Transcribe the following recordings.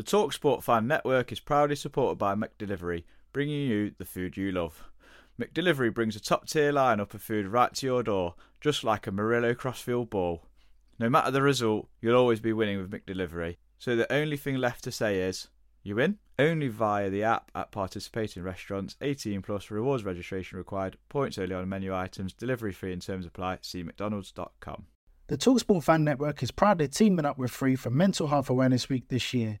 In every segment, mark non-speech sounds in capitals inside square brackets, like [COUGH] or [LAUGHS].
The Talksport Fan Network is proudly supported by McDelivery, bringing you the food you love. McDelivery brings a top tier lineup of food right to your door, just like a Murillo Crossfield ball. No matter the result, you'll always be winning with McDelivery. So the only thing left to say is, you win? Only via the app at participating restaurants. 18 plus rewards registration required. Points only on menu items. Delivery free in terms apply. See mcdonalds.com. The Talksport Fan Network is proudly teaming up with Free for Mental Health Awareness Week this year.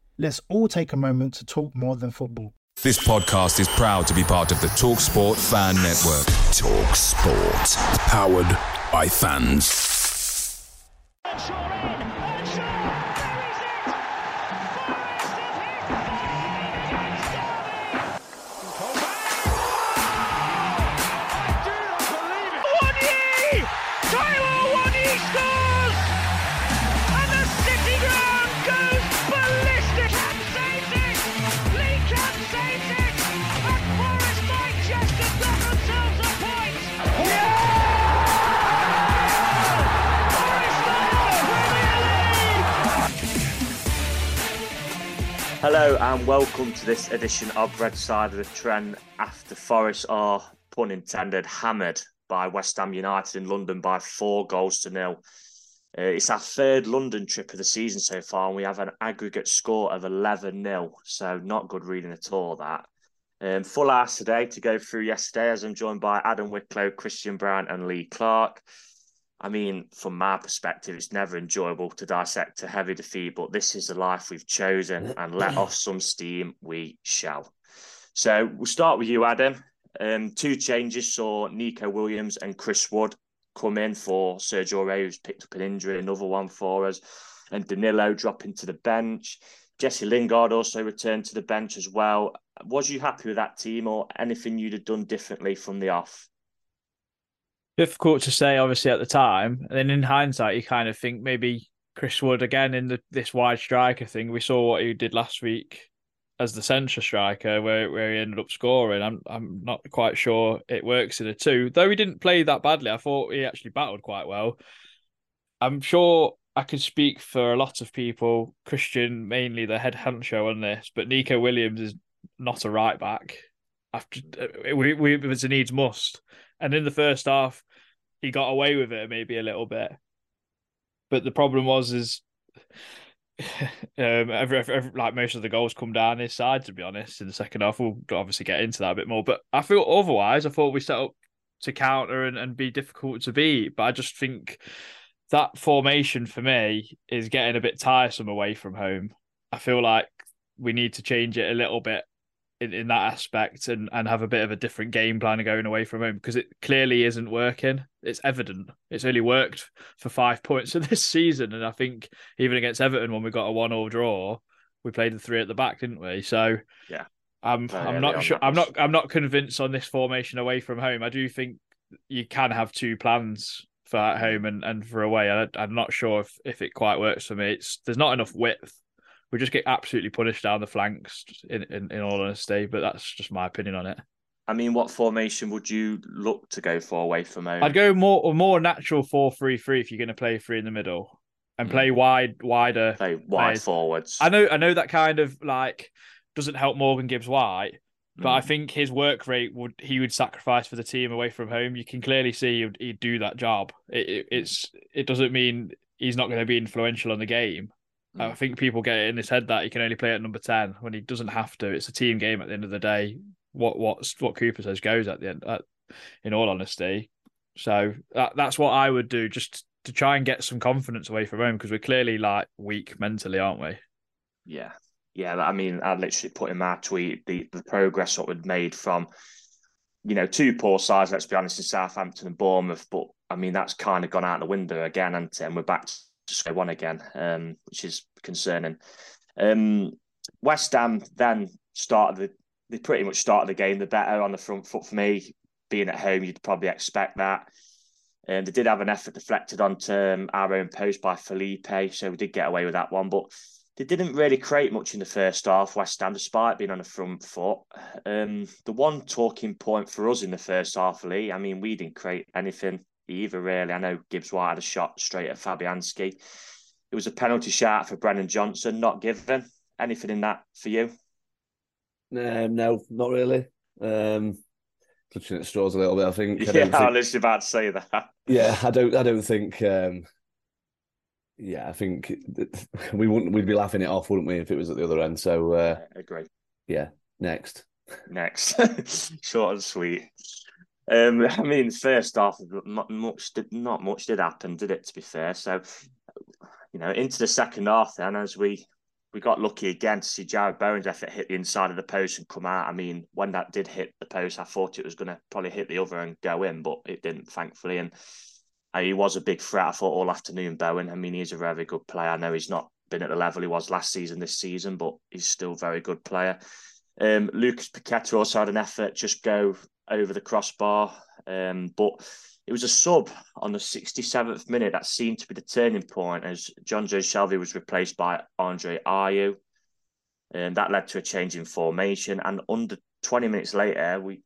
Let's all take a moment to talk more than football. This podcast is proud to be part of the TalkSport Fan Network. TalkSport, powered by fans. Hello and welcome to this edition of Red Side of the Trent after Forest are, pun intended, hammered by West Ham United in London by four goals to nil. Uh, it's our third London trip of the season so far, and we have an aggregate score of 11 0. So, not good reading at all, that. Um, full house today to go through yesterday, as I'm joined by Adam Wicklow, Christian Brown, and Lee Clark. I mean, from my perspective, it's never enjoyable to dissect a heavy defeat, but this is the life we've chosen, and let off some steam we shall. So we'll start with you, Adam. Um, two changes saw Neco Williams and Chris Wood come in for Serge Aurier, who's picked up an injury, another one for us, and Danilo dropping to the bench. Jesse Lingard also returned to the bench as well. Was you happy with that team, or anything you'd have done differently from the off? Difficult to say, obviously, at the time. And then in hindsight, you kind of think maybe Chris Wood again in the this wide striker thing. We saw what he did last week as the centre striker, where where he ended up scoring. I'm I'm not quite sure it works in a two, though he didn't play that badly. I thought he actually battled quite well. I'm sure I could speak for a lot of people. Christian, mainly the head honcho on this, but Neco Williams is not a right back. After uh, we we it's a needs must, and in the first half, he got away with it maybe a little bit. But the problem was is [LAUGHS] um, every, every, like most of the goals come down his side. To be honest, in the second half, we'll obviously get into that a bit more. But I feel otherwise, I thought we set up to counter and, and be difficult to beat. But I just think that formation for me is getting a bit tiresome away from home. I feel like we need to change it a little bit in, in that aspect and, and have a bit of a different game plan going away from home because it clearly isn't working. It's evident. It's only worked for five [LAUGHS] points of this season. And I think even against Everton when we got a one all draw, we played the three at the back, didn't we? So Yeah. I'm Very I'm not sure I'm not I'm not convinced on this formation away from home. I do think you can have two plans for at home and, and for away. I, I'm not sure if, if it quite works for me. It's there's not enough width. We just get absolutely punished down the flanks. In, in in all honesty, but that's just my opinion on it. I mean, what formation would you look to go for away from home? I'd go more a more natural four three three if you're going to play three in the middle and Mm. play wide wider. play wide players. forwards. I know I know that kind of like doesn't help Morgan Gibbs White, but I Mm. think his work rate would he would sacrifice for the team away from home. You can clearly see he'd, he'd do that job. It, it, it's it doesn't mean he's not going to be influential on the game. I Mm. think people get it in his head that he can only play at number ten when he doesn't have to. It's a team game at the end of the day. What what what Cooper says goes at the end. At, in all honesty, so that, that's what I would do just to try and get some confidence away from home because we're clearly like weak mentally, aren't we? Yeah. Yeah. I mean, I literally put in my tweet the, the progress that we'd made from, you know, two poor sides, let's be honest, in Southampton and Bournemouth. But I mean, that's kind of gone out the window again, and, and we're back to square one again, um, which is concerning. Um, West Ham then started the they pretty much started the game the better on the front foot for me. Being at home, you'd probably expect that. Um, they did have an effort deflected onto um, our own post by Felipe, so we did get away with that one. But they didn't really create much in the first half, West Ham, despite being on the front foot. Um, the one talking point for us in the first half, Lee, I mean, we didn't create anything either, really. I know Gibbs White had a shot straight at Fabianski. It was a penalty shot for Brennan Johnson, not given. Anything in that for you? Um, no, not really. Um, clutching at straws a little bit. I think. I [LAUGHS] yeah, think, I was about to say that. [LAUGHS] Yeah, I don't. I don't think. Um, yeah, I think [LAUGHS] we wouldn't. We'd be laughing it off, wouldn't we, if it was at the other end? So, uh, I agree. Yeah. Next. Next. Short and sweet. Um, [LAUGHS] I mean, first off, not much did not much did happen, did it? To be fair, so you know, into the second half, then as we we got lucky again to see Jarrod Bowen's effort hit the inside of the post and come out. I mean, when that did hit the post, I thought it was going to probably hit the other and go in, but it didn't, thankfully. And uh, he was a big threat, I thought, all afternoon, Bowen. I mean, he's a very good player. I know he's not been at the level he was last season this season, but he's still a very good player. Um, Lucas Paqueta also had an effort just go over the crossbar, um, but it was a sub on the 67th minute that seemed to be the turning point as Jonjo Shelvey was replaced by Andre Ayew. And that led to a change in formation. And under 20 minutes later, we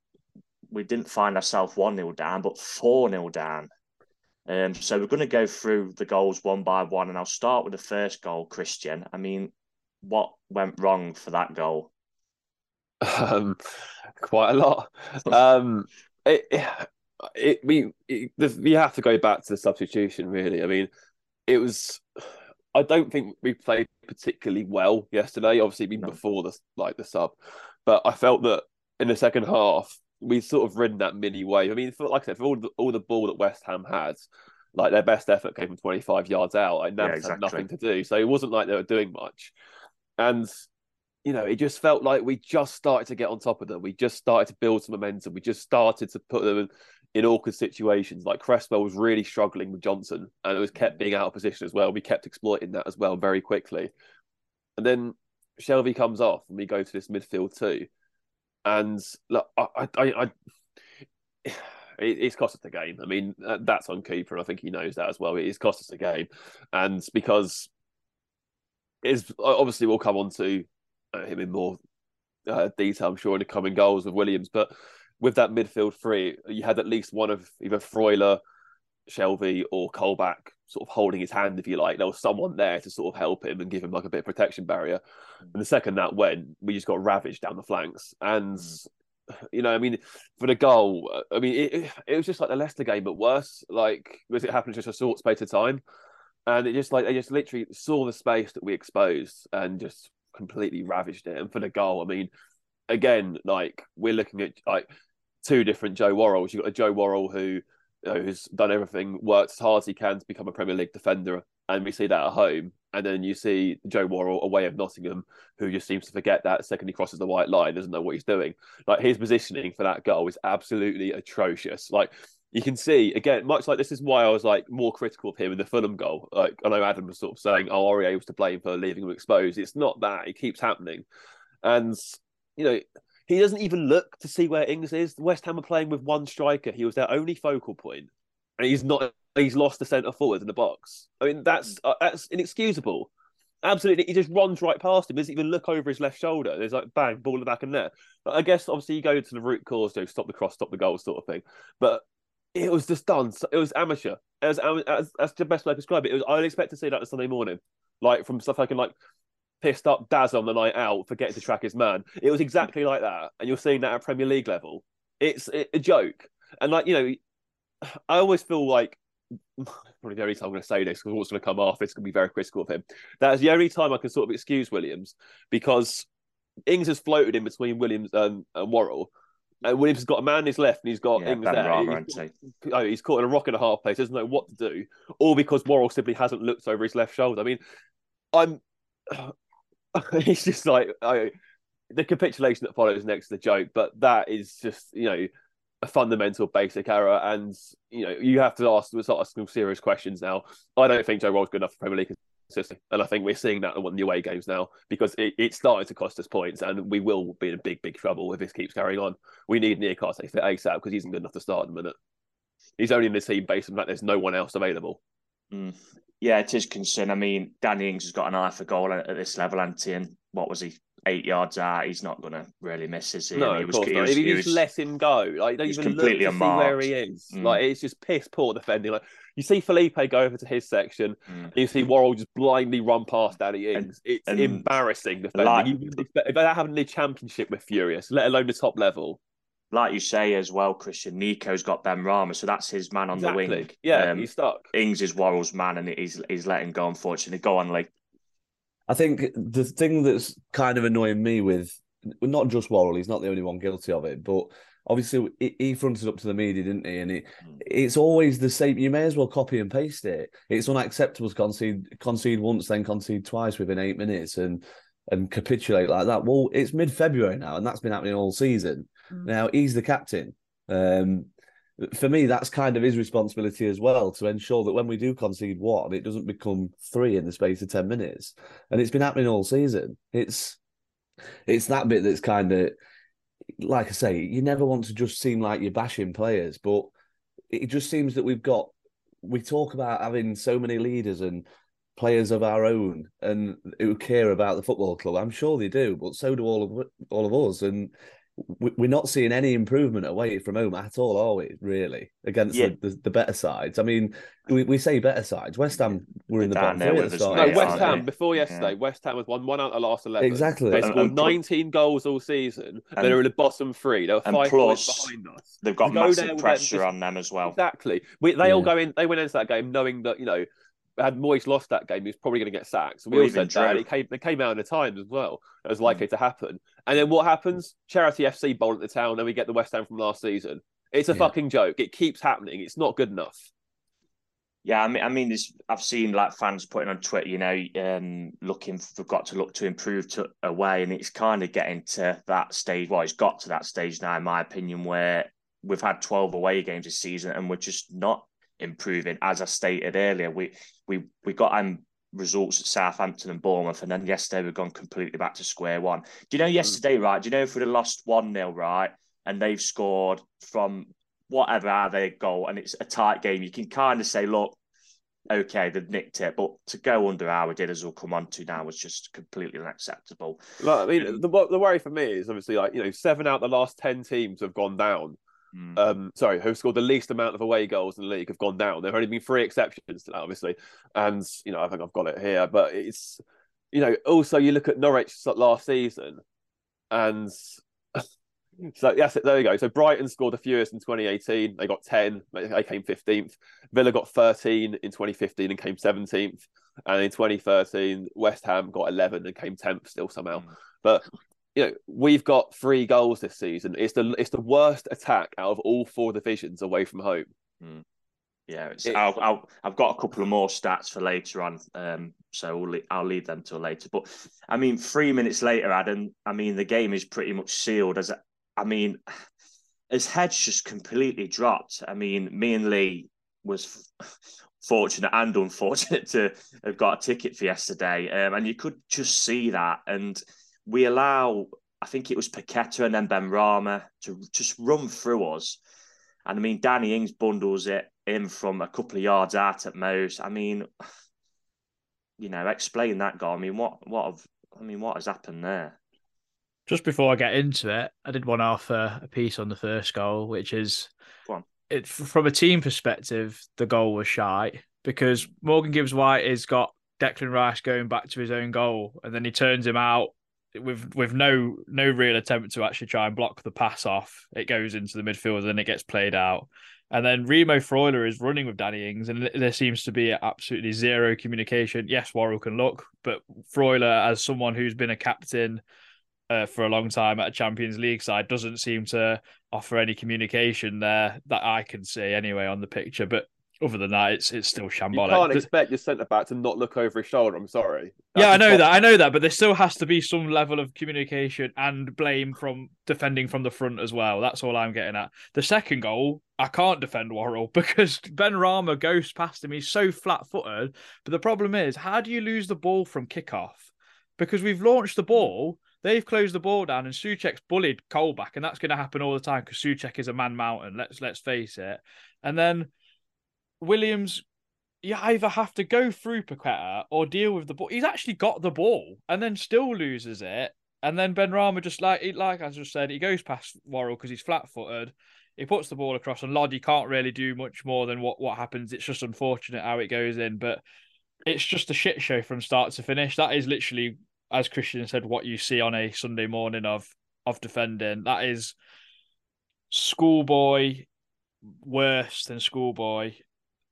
we didn't find ourselves 1 0 down, but 4 0 down. Um, so we're going to go through the goals one by one. And I'll start with the first goal, Christian. I mean, what went wrong for that goal? [LAUGHS] Um, quite a lot. [LAUGHS] Um, it, it, we it, you have to go back to the substitution. Really, I mean, it was. I don't think we played particularly well yesterday. Obviously, been no. before the like the sub, but I felt that in the second half we sort of ridden that mini wave. I mean, for, like I said, for all the, all the ball that West Ham had, like their best effort came from 25 yards out. Like Navas yeah, exactly. had nothing to do, so it wasn't like they were doing much. And you know, it just felt like we just started to get on top of them. We just started to build some momentum. We just started to put them in awkward situations. Like Cresswell was really struggling with Johnson and it was kept being out of position as well. We kept exploiting that as well very quickly. And then Shelvey comes off and we go to this midfield too. And look, I, I, I, [SIGHS] it's cost us the game. I mean, that's on Cooper. I think he knows that as well. It's cost us the game. And because is obviously we'll come on to Uh, him in more uh, detail, I'm sure, in the coming goals with Williams. But with that midfield three, you had at least one of either Freuler, Shelvey, or Colback sort of holding his hand, if you like. There was someone there to sort of help him and give him like a bit of protection barrier. Mm. And the second that went, we just got ravaged down the flanks. And mm. you know, I mean, for the goal, I mean, it, it was just like the Leicester game, but worse. Like, was it happened just a short space of time? And it just like they just literally saw the space that we exposed and just completely ravaged it. And for the goal, I mean, again, like we're looking at like two different Joe Worralls. You've got a Joe Worrall who you know, who's done everything, worked as hard as he can to become a Premier League defender, and we see that at home. And then you see Joe Worrall away of Nottingham, who just seems to forget that second he crosses the white line, doesn't know what he's doing. Like his positioning for that goal is absolutely atrocious. Like you can see again, much like this is why I was like more critical of him in the Fulham goal. Like I know Adam was sort of saying, "Oh, Aurier was to blame for leaving him exposed." It's not that; it keeps happening, and you know he doesn't even look to see where Ings is. West Ham are playing with one striker. He was their only focal point, and he's not. He's lost the centre forward in the box. I mean, that's uh, that's inexcusable. Absolutely, he just runs right past him. Doesn't even look over his left shoulder. There's like bang, ball in the back net. But I guess obviously you go to the root cause, to stop the cross, stop the goal, sort of thing. But it was just done. It was amateur. As that's the best way to describe it. It was. I would expect to see that on Sunday morning, like from stuff like like pissed up Daz on the night out, forgetting to track his man. It was exactly like that, and you're seeing that at Premier League level. It's a joke, and like you know, I always feel like [SIGHS] probably the only time I'm going to say this because what's going to come off, it's going to be very critical of him. That's the only time I can sort of excuse Williams because Ings has floated in between Williams and, and Worrall. Uh, and Williams has got a man in his left and he's got yeah, Ings there. he's, oh, he's caught in a rock and a half place, doesn't know what to do, all because Worrall simply hasn't looked over his left shoulder. I mean, I'm [SIGHS] it's just like I, the capitulation that follows next to the joke, but that is just you know a fundamental basic error, and you know you have to ask start asking serious questions now. I don't think Joe Worrall's good enough for Premier League consistently. And I think we're seeing that in the away games now because it, it's starting to cost us points and we will be in big, big trouble if this keeps carrying on. We need Niakhaté fit ASAP because he isn't good enough to start at the minute. He's only in the team based on that there's no one else available. Mm. Yeah, it is concern. I mean, Danny Ings has got an eye for goal at, this level, and and what was he? Eight yards out, he's not going to really miss, is he? No, he of was, course he not. was, if you he just was- let him go, like don't he's even completely look to see where he is. Mm. Like it's just piss poor defending. Like you see Felipe go over to his section, Mm. and you see Worrall just blindly run past Danny And- Ings. it's and embarrassing defending. like- You wouldn't expect- if that happened in the championship, we're furious. Let alone the top level. like you say as well, Christian. Neco's got Benrahma, so that's his man on exactly. the wing. Yeah, Um, he's stuck. Ings is Worrall's man, and he's he's letting go. Unfortunately, go on, like I think the thing that's kind of annoying me with not just Worrall, he's not the only one guilty of it, but obviously he- fronted up to the media, didn't he? And it, Mm. it's always the same. You may as well copy and paste it. It's unacceptable to concede concede once, then concede twice within eight minutes, and and capitulate like that. Well, it's mid February now, and that's been happening all season. Now he's the captain. Um, for me, that's kind of his responsibility as well to ensure that when we do concede one, it doesn't become three in the space of ten minutes. And it's been happening all season. It's it's that bit that's kind of like I say, you never want to just seem like you're bashing players, but it just seems that we've got we talk about having so many leaders and players of our own and who care about the football club. I'm sure they do, but so do all of all of us. And we're not seeing any improvement away from home at all, are we? Really, against Yeah. the, the, the better sides. I mean, we, we say better sides. West Ham were in the bottom there three at the start. No, mate, of the West. Ham before yesterday. Yeah. West Ham was one one out of the last eleven. Exactly. They scored and 19 goals all season. And, And- they were in the bottom three. They were and five points plus, behind us. they've got To go massive pressure them- on them as well. Exactly. We, they all go in. They went into that game knowing that you know had Moyes lost that game, he was probably going to get sacked. So we Or all said that. It came. It came out in the Times as well. It Mm. was likely to happen. And then what happens? Charity FC bowl at the town, and we get the West Ham from last season. It's a Yeah. fucking joke. It keeps happening. It's not good enough. Yeah, I mean, I mean, this I've seen like fans putting on Twitter, you know, um, looking for got to look to improve to away, and it's kind of getting to that stage. Well, it's got to that stage now, in my opinion, where we've had twelve away games this season, and we're just not improving. As I stated earlier, we we we got um results at Southampton and Bournemouth, and then yesterday we've gone completely back to square one. Do you know yesterday, right? Do you know if we'd have lost one 0 right, and they've scored from whatever are their goal, and it's a tight game, you can kind of say, look, okay, they've nicked it, but to go under how we did, as we'll come on to now, was just completely unacceptable. Like, I mean, the the worry for me is obviously like you know seven out of the last ten teams have gone down. Mm. um, sorry, who've scored the least amount of away goals in the league have gone down. There have only been three exceptions to that, obviously, and you know I think I've got it here. But it's you know also you look at Norwich last season, and [LAUGHS] so yes, there you go. So Brighton scored the fewest in 2018. They got 10. They came 15th. Villa got 13 in 2015 and came 17th. And in 2013, West Ham got 11 and came 10th still somehow. Mm. But you know, we've got three goals this season. It's the it's the worst attack out of all four divisions away from home. Yeah, it's, It- I'll, I'll, I've got a couple of more stats for later on, um, so we'll, I'll leave them till later. But I mean, three minutes later, Adam, I mean, the game is pretty much sealed. As I mean, [SIGHS] his head's just completely dropped. I mean, me and Lee was f- [LAUGHS] fortunate and unfortunate [LAUGHS] to have got a ticket for yesterday, um, and you could just see that. And we allow, I think it was Paqueta and then Benrahma to just run through us. And I mean, Danny Ings bundles it in from a couple of yards out at most. I mean, you know, explain that goal. I mean, what, what have, I mean, what has happened there? Just before I get into it, I did want to offer a piece on the first goal, which is Go it from a team perspective, the goal was shy because Morgan Gibbs White has got Declan Rice going back to his own goal, and then he turns him out with with no no real attempt to actually try and block the pass off. It goes into the midfield, and then it gets played out. And then Remo Freuler is running with Danny Ings, and there seems to be absolutely zero communication. Yes, Worrall can look, but Freuler, as someone who's been a captain uh, for a long time at a Champions League side, doesn't seem to offer any communication there that I can see anyway on the picture. But other than that, it's it's still shambolic. You can't expect your centre back to not look over his shoulder. I'm sorry. yeah, I know that. I know that, but there still has to be some level of communication and blame from defending from the front as well. That's all I'm getting at. The second goal, I can't defend Worrall [LAUGHS] because Benrahma goes past him. He's so flat-footed. But the problem is, how do you lose the ball from kickoff? Because we've launched the ball, they've closed the ball down, and Soucek's bullied Colback, and that's going to happen all the time because Suchek is a man mountain. Let's let's face it. And then Williams you either have to go through Paqueta or deal with the ball. He's actually got the ball and then still loses it. And then Benrahma just like like I just said, he goes past Worrall because he's flat footed. He puts the ball across, and Lodi can't really do much more than what what happens. It's just unfortunate how it goes in, but it's just a shit show from start to finish. That is literally, as Christian said, what you see on a Sunday morning of of defending. That is schoolboy worse than schoolboy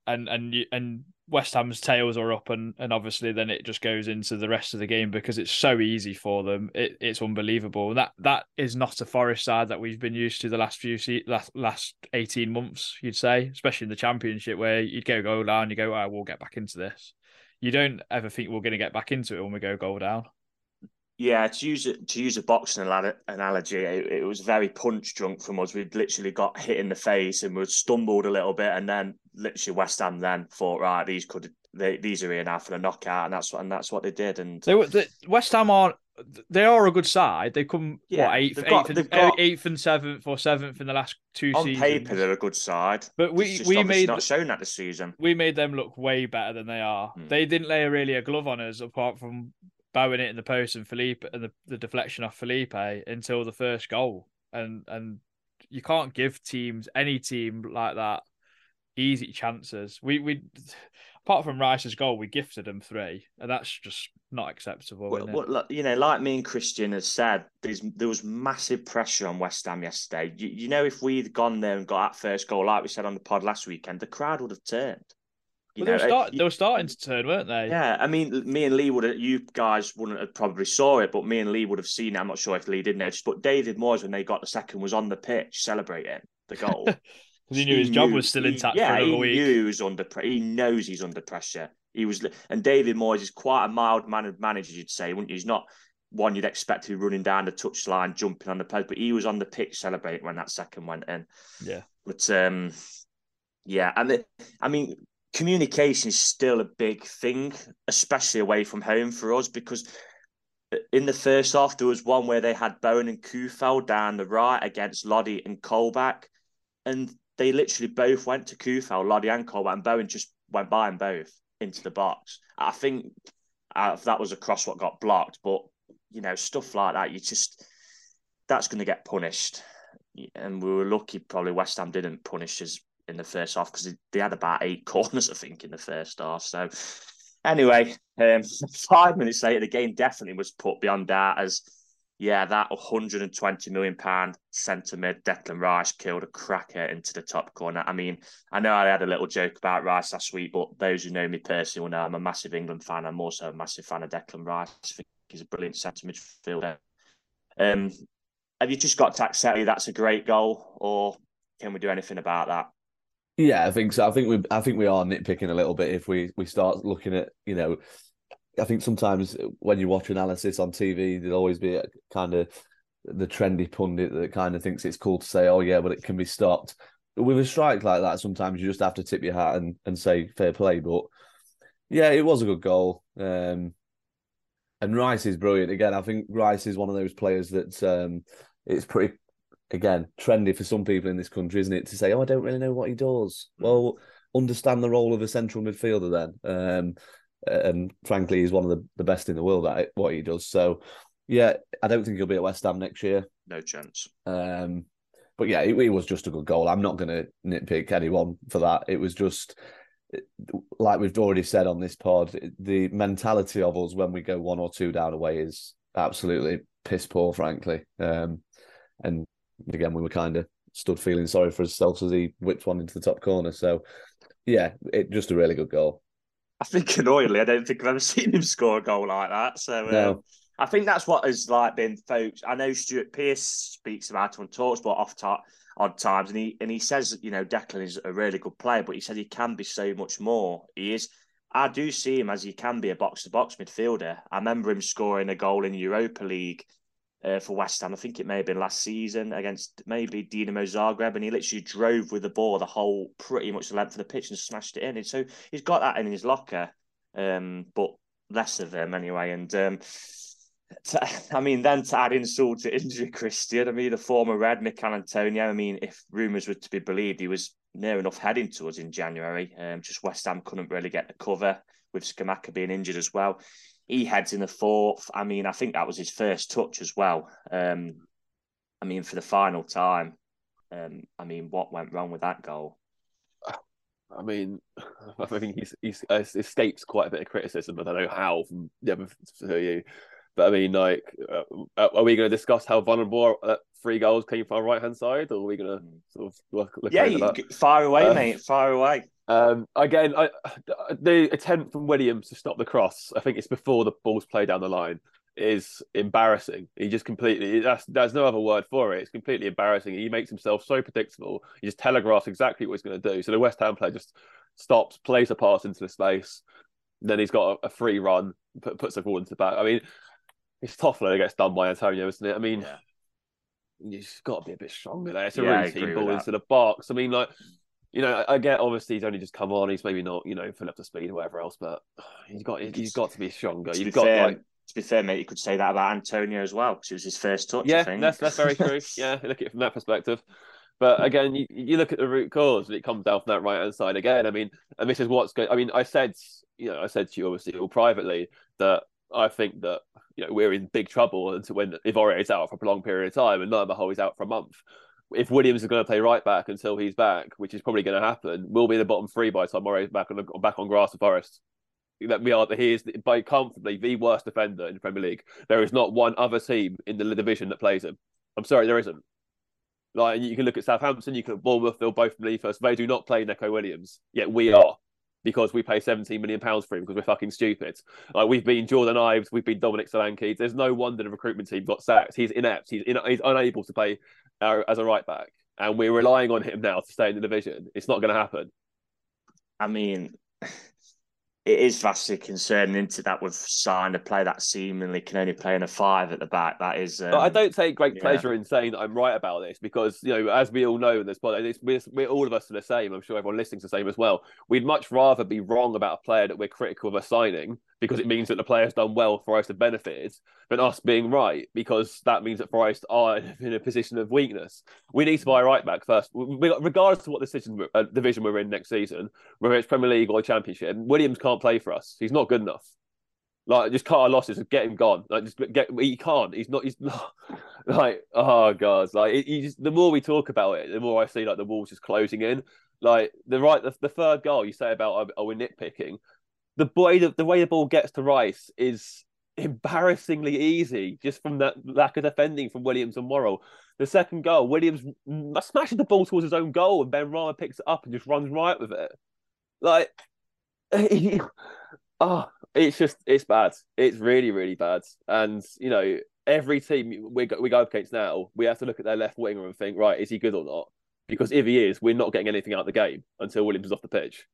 and and and West Ham's tails are up, and and obviously then it just goes into the rest of the game because it's so easy for them. It, it's unbelievable. That that is not a Forest side that we've been used to the last few se- last last eighteen months. You'd say, especially in the Championship, where you'd go goal down, you go, oh, we'll get back into this. You don't ever think we're going to get back into it when we go goal down. Yeah, to use it to use a boxing analogy, it, it was very punch drunk from us. We'd literally got hit in the face and we stumbled a little bit, and then literally West Ham then thought, right, these could they, these are here now for the knockout, and that's what and that's what they did. And They were the, West Ham aren't. They are a good side. They come Yeah, what eighth, got- eighth, and, got- eighth and seventh or seventh in the last two on seasons. paper, they're a good side, But we- we made- not shown that this season. we made them look way better than they are. Hmm. They didn't lay really a glove on us apart from bowing it in the post and Felipe and the, the deflection off Felipe until the first goal. And and you can't give teams any team like that easy chances. We we apart from Rice's goal, we gifted them three, and that's just not acceptable. Well, well, you know, like me and Christian has said, there's there was massive pressure on West Ham yesterday. You, you know, if we'd gone there and got that first goal, like we said on the pod last weekend, the crowd would have turned. You Well, they, were start, they were starting to turn, weren't they? Yeah, I mean, me and Lee would have, you guys wouldn't have probably saw it, but me and Lee would have seen it. I'm not sure if Lee did notice, but David Moyes, when they got the second, was on the pitch celebrating the goal. [LAUGHS] Because he knew his job was still intact yeah, he week. knew he was under. He knows he's under pressure. He was, and David Moyes is quite a mild mannered manager, you'd say, wouldn't you? He's not one you'd expect to be running down the touchline, jumping on the post, but he was on the pitch celebrating when that second went in. Yeah. But um, yeah, and I mean, communication is still a big thing, especially away from home for us, because in the first half there was one where they had Bowen and Coufal down the right against Lodi and Colback, and they literally both went to Coufal, Lodi and Colback, and Bowen just went by them both into the box. I think uh, that was across what got blocked, but you know stuff like that, you just that's going to get punished. And we were lucky, probably West Ham didn't punish us in the first half because they had about eight [LAUGHS] corners, I think, in the first half. So, anyway, um, [LAUGHS] five minutes later, the game definitely was put beyond doubt as, yeah, that 120 million pound centre mid Declan Rice killed a cracker into the top corner. I mean, I know I had a little joke about Rice last week, but those who know me personally will know I'm a massive England fan. I'm also a massive fan of Declan Rice. I think he's a brilliant centre midfielder. Um, have you just got to accept that's a great goal, or can we do anything about that? Yeah, I think so. I think we I think we are nitpicking a little bit if we we start looking at you know. I think sometimes when you watch analysis on TV, there'll always be a kind of the trendy pundit that kind of thinks it's cool to say, "Oh yeah, but it can be stopped." With a strike like that, sometimes you just have to tip your hat and, and say fair play. But yeah, it was a good goal. Um, and Rice is brilliant. Again, I think Rice is one of those players that um, it's pretty again trendy for some people in this country, isn't it? To say, "Oh, I don't really know what he does." Well, understand the role of a central midfielder then. Um, and frankly, he's one of the, the best in the world at it, what he does. So, yeah, I don't think he'll be at West Ham next year. No chance. Um, but yeah, it, it was just a good goal. I'm not going to nitpick anyone for that. It was just like we've already said on this pod, the mentality of us when we go one or two down away is absolutely piss poor, frankly. Um, and again, we were kind of stood feeling sorry for ourselves as he whipped one into the top corner. So, yeah, it just a really good goal. I think annoyingly, I don't think I've ever [LAUGHS] seen him score a goal like that. So, uh, No. I think that's what has like been folks. I know Stuart Pearce speaks about it on Talksport off top odd times, and he and he says you know Declan is a really good player, but he said he can be so much more. He is. I do see him as he can be a box to box midfielder. I remember him scoring a goal in Europa League uh, for West Ham. I think it may have been last season against maybe Dinamo Zagreb, and he literally drove with the ball the whole pretty much the length of the pitch and smashed it in. And so he's got that in his locker, um, but less of him anyway. And um, to, [LAUGHS] I mean, then to add insult to injury, [LAUGHS] Christian. I mean, the former Red Michail Antonio. I mean, if rumours were to be believed, he was near enough heading to us in January. Um, just West Ham couldn't really get the cover with Scamacca being injured as well. He heads in the fourth. I mean, I think that was his first touch as well. Um, I mean, for the final time. Um, I mean, what went wrong with that goal? I mean, [LAUGHS] I think he's, he's, he's escapes quite a bit of criticism, but I don't know how from the other for you. But I mean, like, uh, are we going to discuss how vulnerable uh, three goals came from our right hand side, or are we going to sort of look? look yeah, you, far away, uh, mate, far away. Um, again, I, the attempt from Williams to stop the cross, I think it's before the ball's played down the line, is embarrassing. He just completely, that's, there's no other word for it. It's completely embarrassing. He makes himself so predictable. He just telegraphs exactly what he's going to do. So the West Ham player just stops, plays a pass into the space. Then he's got a, a free run, put, puts the ball into the back. I mean, it's tough when it gets done by Antonio, isn't it? I mean, yeah. you've got to be a bit stronger there. It's a yeah, routine ball into the box. I mean, like, you know, I, I, get obviously he's only just come on. He's maybe not, you know, full up to speed or whatever else, but [SIGHS] he's got he's got to be stronger. You've got fair, like. To be fair, mate, you could say that about Antonio as well because it was his first touch. Yeah, that's that's very true. [LAUGHS] Yeah, look at it from that perspective. But again, you, you look at the root cause, and it comes down from that right hand side again. I mean, and this is what's going. I mean, I said, you know, I said to you obviously all privately that I think that you know we're in big trouble until when Ivore is out for a prolonged period of time and Nurmaho is out for a month. If Williams is going to play right back until he's back, which is probably going to happen, we'll be in the bottom three by the time Moray is back on back on grass for Forest. That we are he is by comfortably the worst defender in the Premier League. There is not one other team in the division that plays him. I'm sorry, there isn't. Like you can look at Southampton, you can look at Bournemouth, they'll both believe us. They do not play Neco Williams, yet we are because we pay 17 million pounds for him because we're fucking stupid. Like we've been Jordan Ibe, we've been Dominic Solanke. There's no wonder the recruitment team got sacked. He's inept. He's in, he's unable to play as a right back, and we're relying on him now to stay in the division. It's not going to happen. I mean, it is vastly concerning into that we've signed a player that seemingly can only play in a five at the back. That is. Um, I don't take great pleasure yeah. in saying that I'm right about this because you know, as we all know in this podcast, we're, we're all of us are the same. I'm sure everyone listening is the same as well. We'd much rather be wrong about a player that we're critical of a signing because it means that the player's done well for us to benefit than us being right because that means that Forest are [LAUGHS] in a position of weakness. We need to buy a right back first, regardless of what decision, uh, division we're in next season, whether it's Premier League or Championship. Williams can't play for us. He's not good enough. Like just cut our losses and get him gone. Like just get he can't. He's not. He's not. [LAUGHS] Like oh god. Like he just the more we talk about it, the more I see like the walls just closing in. Like the right the, the third goal you say about are, are we nitpicking the way the, the way the ball gets to Rice is embarrassingly easy just from that lack of defending from Williams and Worrall. The second goal, Williams smashes the ball towards his own goal, and Benrahma picks it up and just runs right with it. Like, [LAUGHS] oh, it's just it's bad. It's really really bad. And you know, every team we go, we go up against now, we have to look at their left winger and think, right, is he good or not? Because if he is, we're not getting anything out of the game until Williams is off the pitch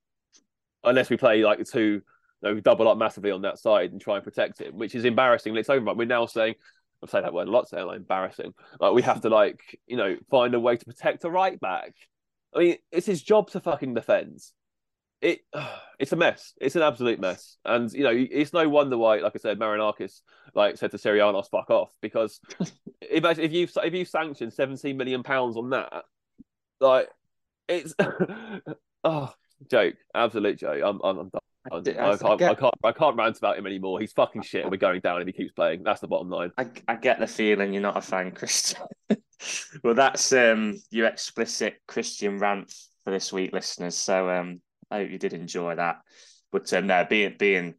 unless we play like two, you know, double up massively on that side and try and protect him, which is embarrassing. It's over. We're now saying, I've said that word a lot, saying like embarrassing. Like we have to like, you know, find a way to protect a right back. I mean, it's his job to fucking defend. It, [SIGHS] it's a mess. It's an absolute mess, and you know, it's no wonder why, like I said, Marinakis like said to Syrianos, "Fuck off," because [LAUGHS] if if you if you sanction seventeen million pounds on that, like it's [LAUGHS] [SIGHS] oh joke, absolute joke. I'm, I'm, I'm done. I, I, can't, I, get, I, can't, I can't rant about him anymore. He's fucking shit. and We're going down if he keeps playing. That's the bottom line. I, I get the feeling you're not a fan, Christian. [LAUGHS] well, that's um, your explicit Christian rant for this week, listeners. So um, I hope you did enjoy that. But um, no, being being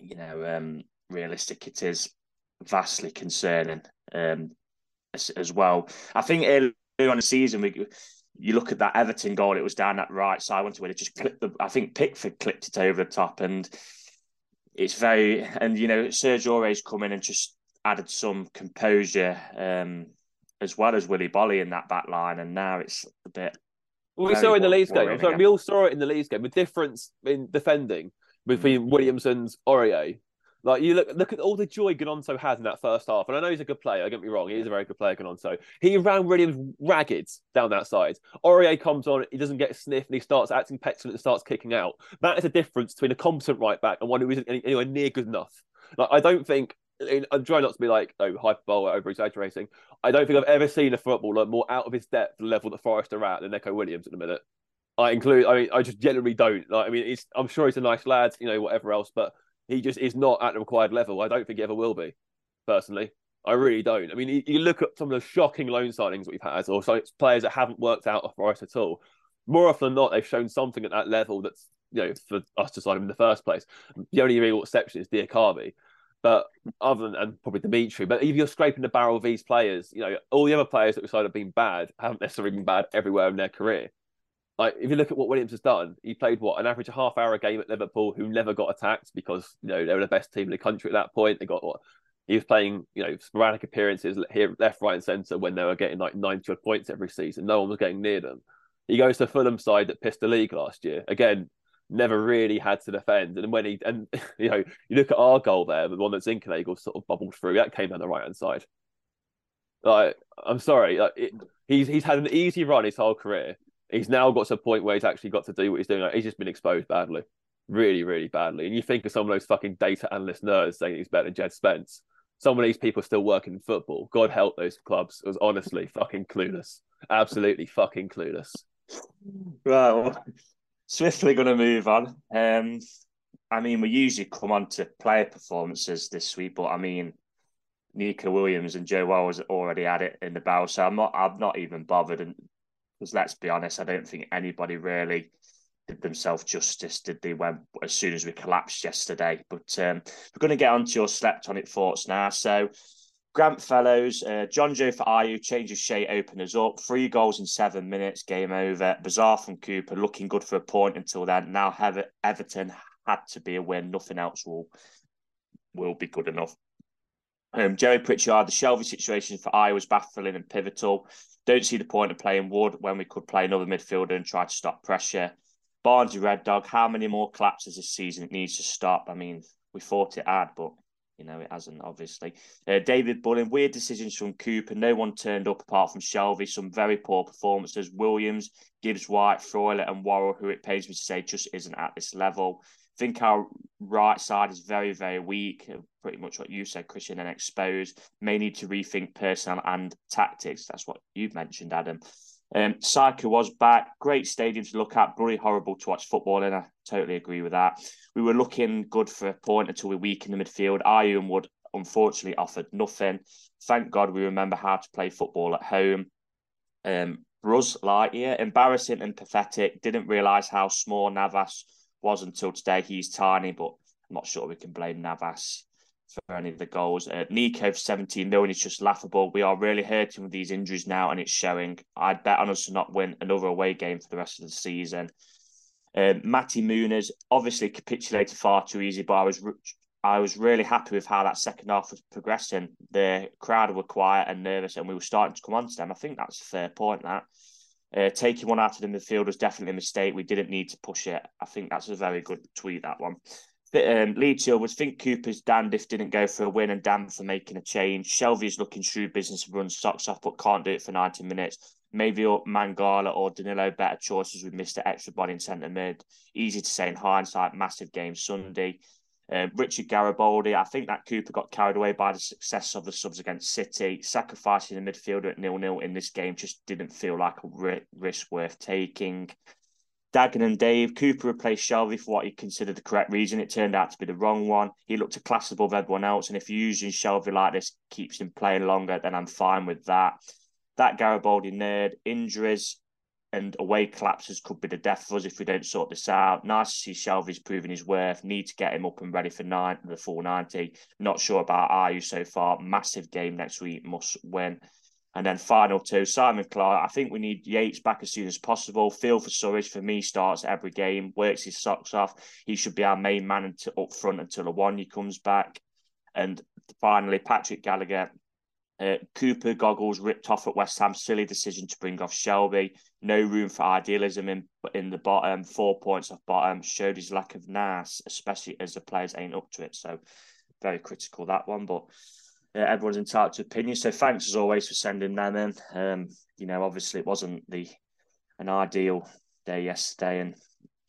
you know um, realistic, it is vastly concerning um, as, as well. I think early on the season we you look at that Everton goal, it was down that right side. I went to it just clipped the. I think Pickford clipped it over the top, and it's very and you know Sergio Aurier's come in and just added some composure um, as well as Willy Boly in that back line, and now it's a bit. Well, we saw in the Leeds game. worrying So again. we all saw it in the Leeds game. The difference in defending between Williams and Aurier. Like you look, look at all the joy Gnonto has in that first half, and I know he's a good player. Don't get me wrong; he is a very good player, Gnonto. He ran Williams ragged down that side. Aurier comes on, he doesn't get sniffed, and he starts acting petulant and starts kicking out. That is a difference between a competent right back and one who isn't anywhere near good enough. Like I don't think. I'm trying not to be like oh hyperbole, over exaggerating. I don't think I've ever seen a footballer more out of his depth level that Forest are at than Neco Williams at the minute. I include. I mean, I just generally don't. Like, I mean, it's. I'm sure he's a nice lad, you know, whatever else, but he just is not at the required level. I don't think he ever will be. Personally, I really don't. I mean, you, look at some of the shocking loan signings we've had, or players that haven't worked out at Forest at all. More often than not, they've shown something at that level that's you know for us to sign him in the first place. The only real exception is Diakavi. But other than and probably Dimitri, but if you're scraping the barrel of these players, you know all the other players that we signed have been bad, haven't necessarily been bad everywhere in their career. Like if you look at what Williams has done, he played what an average half hour a game at Liverpool, who never got attacked because you know they were the best team in the country at that point. They got what he was playing, you know, sporadic appearances here, left, right, and centre when they were getting like ninety points every season. No one was getting near them. He goes to Fulham side that pissed the league last year. Again, never really had to defend. And when he and [LAUGHS] you know, you look at our goal there, the one that Zinckernagel sort of bubbled through, that came down the right hand side. Like, I'm sorry, like, it, he's he's had an easy run his whole career. He's now got to a point where he's actually got to do what he's doing. Like, he's just been exposed badly, really, really badly. And you think of some of those fucking data analyst nerds saying he's better than Jed Spence. Some of these people still working in football. God help those clubs. It was honestly fucking clueless. Absolutely fucking clueless. Right, well, swiftly going to move on. Um, I mean, we usually come on to player performances this week, but I mean, Neco Williams and Joe Wells already had it in the barrel, so I'm not. I'm not even bothered. And because let's be honest, I don't think anybody really did themselves justice, did they? When as soon as we collapsed yesterday, but um, we're going to get on to your slept on it thoughts now. So. Grant Fellows, uh, John Joe for Ayew, changes shape, openers up. Three goals in seven minutes, game over. Bizarre from Cooper, looking good for a point until then. Now Everton had to be a win. Nothing else will will be good enough. Um, Jerry Pritchard, the Shelvey situation for Ayew was baffling and pivotal. Don't see the point of playing Wood when we could play another midfielder and try to stop pressure. Barnes, Red Dog, how many more collapses this season? It needs to stop. I mean, we thought it had, but you know, it hasn't, obviously. Uh, David Bullen, weird decisions from Cooper. No one turned up apart from Shelvey. Some very poor performances. Williams, Gibbs White, Freuler, and Worrall, who it pains me to say just isn't at this level. Think our right side is very, very weak. Uh, Pretty much what you said, Christian, and exposed. May need to rethink personnel and tactics. That's what you've mentioned, Adam. Um, Psycho was back. Great stadium to look at. Bloody horrible to watch football in. I totally agree with that. We were looking good for a point until we weakened the midfield. And Wood unfortunately offered nothing. Thank God we remember how to play football at home. Um, Lightyear, embarrassing and pathetic. Didn't realise how small Navas was until today. He's tiny, but I'm not sure we can blame Navas for any of the goals. Uh, Neco for 17 million is just laughable. We are really hurting with these injuries now, and it's showing. I'd bet on us to not win another away game for the rest of the season. Uh, Matty Muniz obviously capitulated far too easy, but I was I was really happy with how that second half was progressing. The crowd were quiet and nervous, and we were starting to come on to them. I think that's a fair point. That uh, taking one out of the midfield was definitely a mistake. We didn't need to push it. I think that's a very good tweet. That one. Um, Leeds was think Cooper's damned if didn't go for a win and damned for making a change. Shelvey's looking shrewd business and runs socks off, but can't do it for 90 minutes. Maybe Mangala or Danilo better choices with Mr. Extra Body in centre mid. Easy to say in hindsight, massive game Sunday. Uh, Richard Garibaldi, I think that Cooper got carried away by the success of the subs against City. Sacrificing the midfielder at nil-nil in this game just didn't feel like a risk worth taking. Dagan and Dave, Cooper replaced Shelvey for what he considered the correct reason. It turned out to be the wrong one. He looked a class above everyone else. And if using Shelvey like this keeps him playing longer, then I'm fine with that. That Garibaldi nerd, injuries and away collapses could be the death of us if we don't sort this out. Nice to see Shelvey's proving his worth. Need to get him up and ready for nine, the full 90. Not sure about Ayew so far. Massive game next week, must win. And then final two, Simon Clark. I think we need Yates back as soon as possible. Phil for Surridge for me starts every game, works his socks off. He should be our main man up front until the one he comes back. And finally, Patrick Gallagher. Uh, Cooper goggles ripped off at West Ham. Silly decision to bring off Shelvey. No room for idealism in in the bottom. Four points off bottom. Showed his lack of nas, especially as the players ain't up to it. So very critical that one. But uh, everyone's entitled to opinion. So thanks as always for sending them in. Um, you know, obviously it wasn't the an ideal day yesterday, and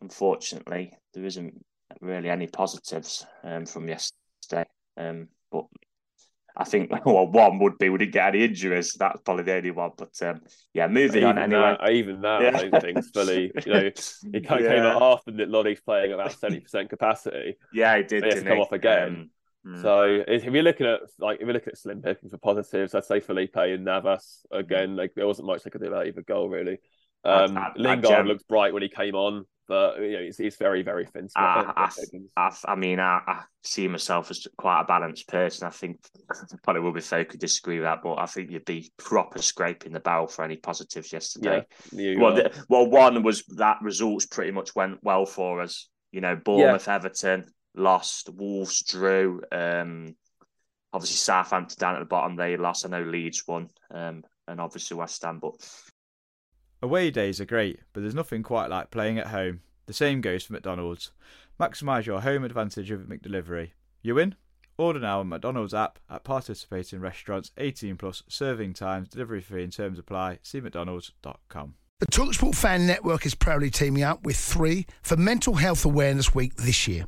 unfortunately there isn't really any positives um, from yesterday. Um, but I think [LAUGHS] well, one would be we didn't get any injuries. That's probably the only one. But um, yeah, moving even on anyway. That, even that, yeah. I don't think fully. You know, [LAUGHS] he came Yeah. out after that Lolley's playing about seventy percent capacity. Yeah, he did. He has to didn't come he? off again. Um, mm. So if you're looking at like if you're looking at slim picking for positives, I'd say Felipe and Navas again. Like there wasn't much they could do about either goal really. I- Um, I- I Lingard gem- looked bright when he came on, but you know he's, he's very very thin. I, I, I, I mean, I, I see myself as quite a balanced person. I think [LAUGHS] probably will be fair could disagree with that, but I think you'd be proper scraping the barrel for any positives yesterday. You Well, the, well, one was that results pretty much went well for us. You know, Bournemouth, Everton lost, Wolves drew. Um, obviously Southampton down at the bottom they lost. I know Leeds won, um, and obviously West Ham. But Away days are great, but there's nothing quite like playing at home. The same goes for McDonald's. Maximise your home advantage with McDelivery. You win? Order now on McDonald's app at participating restaurants 18 plus serving times, delivery fee and terms apply. See mcdonalds.com. The Talksport Fan Network is proudly teaming up with three for Mental Health Awareness Week this year.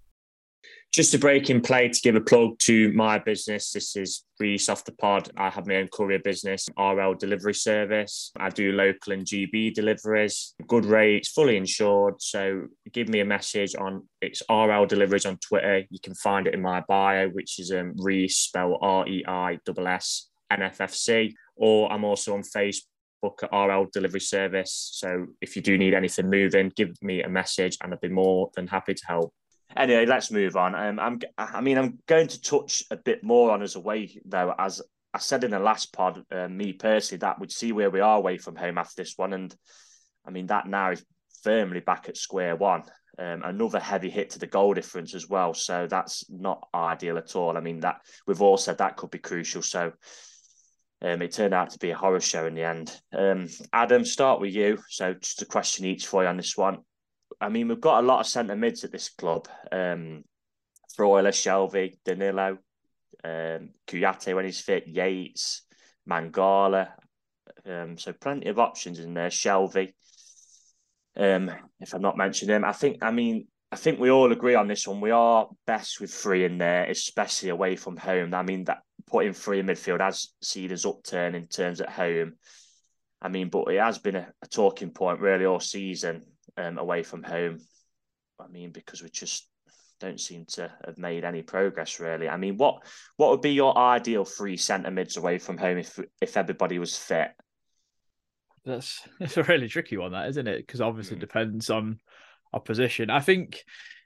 Just a break in play to give a plug to my business. This is Reese off the pod. I have my own courier business, RL delivery service. I do local and GB deliveries, good rates, fully insured. So give me a message on it's RL deliveries on Twitter. You can find it in my bio, which is um, Reese, spell R E I S S NFFC. Or I'm also on Facebook at RL delivery service. So if you do need anything moving, give me a message and I'd be more than happy to help. Anyway, let's move on. Um, I'm, I mean, I'm going to touch a bit more on us away though, as I said in the last pod. Uh, me personally, that we'd see where we are away from home after this one, and I mean that now is firmly back at square one. Um, another heavy hit to the goal difference as well, so that's not ideal at all. I mean that we've all said that could be crucial. So um, it turned out to be a horror show in the end. Um, Adam, start with you. So just a question each for you on this one. I mean, we've got a lot of centre mids at this club. Um, Freuler, Shelvey, Danilo, um, Kouyaté when he's fit, Yates, Mangala. Um, so plenty of options in there. Shelvey. Um, if I'm not mentioning him, I think. I mean, I think we all agree on this one. We are best with three in there, especially away from home. I mean, that putting three in midfield has seen us upturn in terms at home. I mean, but it has been a, a talking point really all season um, away from home. I mean, because we just don't seem to have made any progress really. I mean, what what would be your ideal three centre mids away from home if if everybody was fit? That's [LAUGHS] it's a really tricky one, that isn't it? Because obviously Mm. it depends on opposition. I think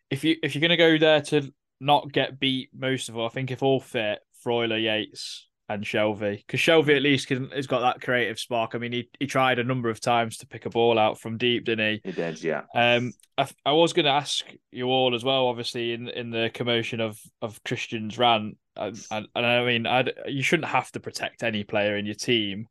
if you if you're going to go there to not get beat most of all, I think if all fit, Freuler, Yates, and Shelvey, because Shelvey at least can, has got that creative spark. I mean, he he tried a number of times to pick a ball out from deep, didn't he? He did, yeah. Um, I, I was going to ask you all as well, obviously in in the commotion of of Christian's rant, and, and, and I mean, I'd, you shouldn't have to protect any player in your team,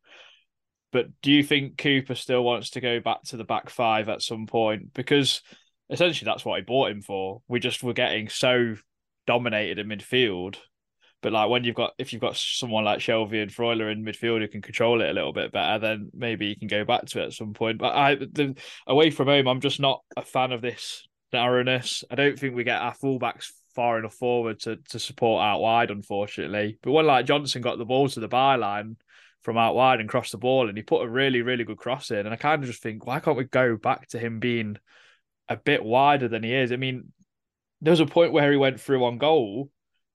but do you think Cooper still wants to go back to the back five at some point? Because essentially that's what I bought him for. We just were getting so dominated in midfield. But like when you've got if you've got someone like Shelvey and Freuler in midfield who can control it a little bit better, then maybe you can go back to it at some point. But I the away from home, I'm just not a fan of this narrowness. I don't think we get our fullbacks far enough forward to, to support out wide, unfortunately. But when like Johnson got the ball to the byline from out wide and crossed the ball, and he put a really, really good cross in, and I kind of just think, why can't we go back to him being a bit wider than he is? I mean, there was a point where he went through on goal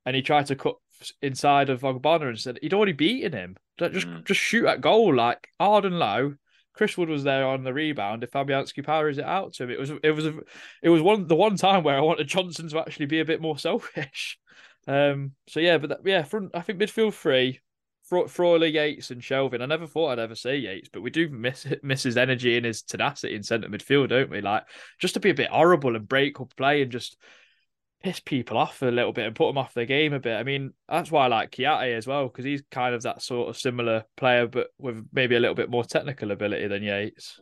and he tried to cut inside of Ogbonna and said he'd already beaten him. Just Mm. just shoot at goal like hard and low. Chris Wood was there on the rebound. If Fabianski powers it out to him, it was it was a, it was one the one time where I wanted Johnson to actually be a bit more [LAUGHS] selfish. Um. So yeah, but that, yeah, front. I think midfield three, Fro- Freuler, Yates, and Shelvin. I never thought I'd ever say Yates, but we do miss miss his energy and his tenacity in centre midfield, don't we? Like just to be a bit horrible and break up play and just piss people off a little bit and put them off their game a bit. I mean, that's why I like Kouyaté as well because he's kind of that sort of similar player, but with maybe a little bit more technical ability than Yates.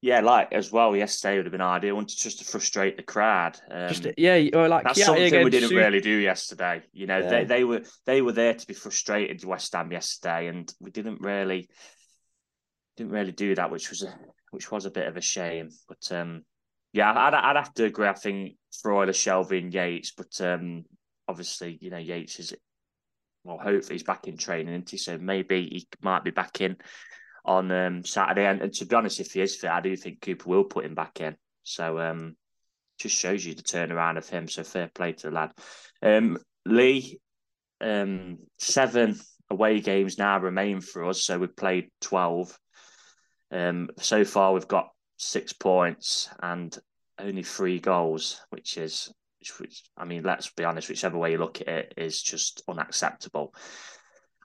Yeah, like as well. Yesterday would have been ideal, just to frustrate the crowd. Um, Just yeah, or like that's Kiate something we didn't Su- really do yesterday. You know, Yeah. they, they were they were there to be frustrated West Ham yesterday, and we didn't really didn't really do that, which was a which was a bit of a shame. But um, yeah, I'd I'd have to agree. I think Freuler, Shelvey, and Yates, but um, obviously, you know, Yates is well, hopefully he's back in training, isn't he? So maybe he might be back in on um, Saturday. And, and to be honest, if he is fit, I do think Cooper will put him back in. So um, just shows you the turnaround of him. So fair play to the lad. Um, Lee, um, seven away games now remain for us. So we've played 12. Um, so far, we've got six points and only three goals, which is, which, which I mean, let's be honest, whichever way you look at it, is just unacceptable.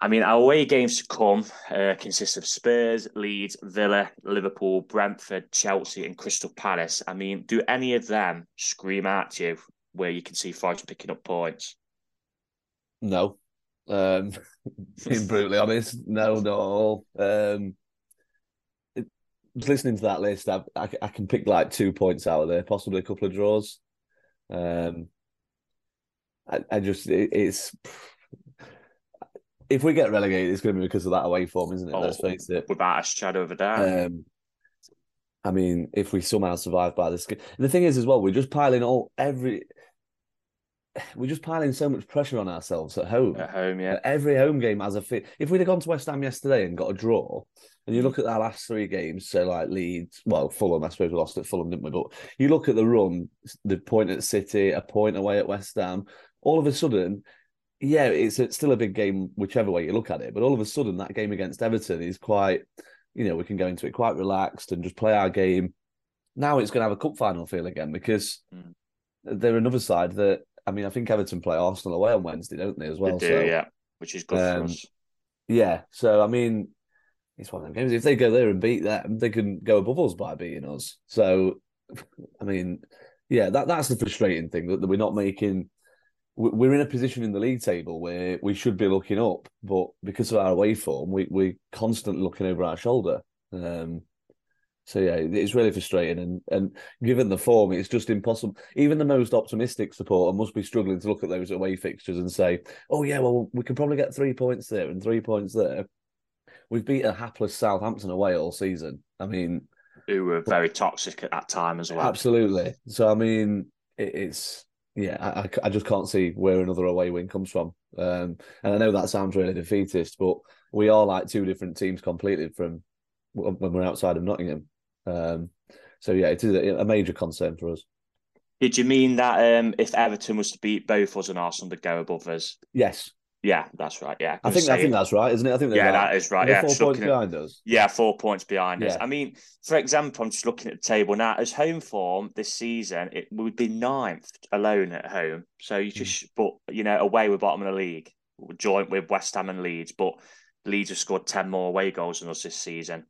I mean, our away games to come uh, consist of Spurs, Leeds, Villa, Liverpool, Brentford, Chelsea, and Crystal Palace. I mean, do any of them scream at you where you can see Forest picking up points? No. Um, [LAUGHS] being brutally honest, no, not all. Um, listening to that list, I, I, I can pick like two points out of there, possibly a couple of draws. Um, I, I just, it, it's if we get relegated, it's going to be because of that away form, isn't it? Let's Oh, face it. Without a shadow of a doubt. Um, I mean, if we somehow survive by this, the thing is as well, we're just piling all every, we're just piling so much pressure on ourselves at home. at home, yeah. Every home game has a fit. If we'd have gone to West Ham yesterday and got a draw, and you Mm. look at our last three games, so like Leeds, well, Fulham, I suppose we lost at Fulham, didn't we? But you look at the run, the point at City, a point away at West Ham, all of a sudden, yeah, it's it's still a big game, whichever way you look at it. But all of a sudden, that game against Everton is quite, you know, we can go into it quite relaxed and just play our game. Now it's going to have a cup final feel again because Mm. they're another side that, I mean, I think Everton play Arsenal away on Wednesday, don't they, as well? they do, so, yeah. Which is good for um, us. yeah, so I mean, it's one of them games. If they go there and beat them, they can go above us by beating us. So, [LAUGHS] I mean, yeah, that that's the frustrating thing that, that we're not making. we- We're in a position in the league table where we should be looking up, but because of our away form, we we're constantly looking over our shoulder. Um, so yeah, it's really frustrating, and and given the form, it's just impossible. Even the most optimistic supporter must be struggling to look at those away fixtures and say, "Oh yeah, well we can probably get three points there and three points there." We've beat a hapless Southampton away all season. I mean, Who were very toxic at that time as well. absolutely. So I mean, it, it's yeah, I, I- I just can't see where another away win comes from. Um, and I know that sounds really defeatist, but we are like two different teams completely from when we're outside of Nottingham. Um, so yeah, it is a, a major concern for us. Did you mean that um, if Everton was to beat both us and Arsenal, they'd go above us? Yes, Yeah, that's right. Yeah, I think I think that's right, isn't it? I think yeah, like- that is right. Yeah, four points at- behind us. Yeah, four points behind us. I mean, for example, I'm just looking at the table now. As home form this season, it would be ninth alone at home. So you just, but you know, away we're bottom of the league, joint with West Ham and Leeds. But Leeds have scored ten more away goals than us this season.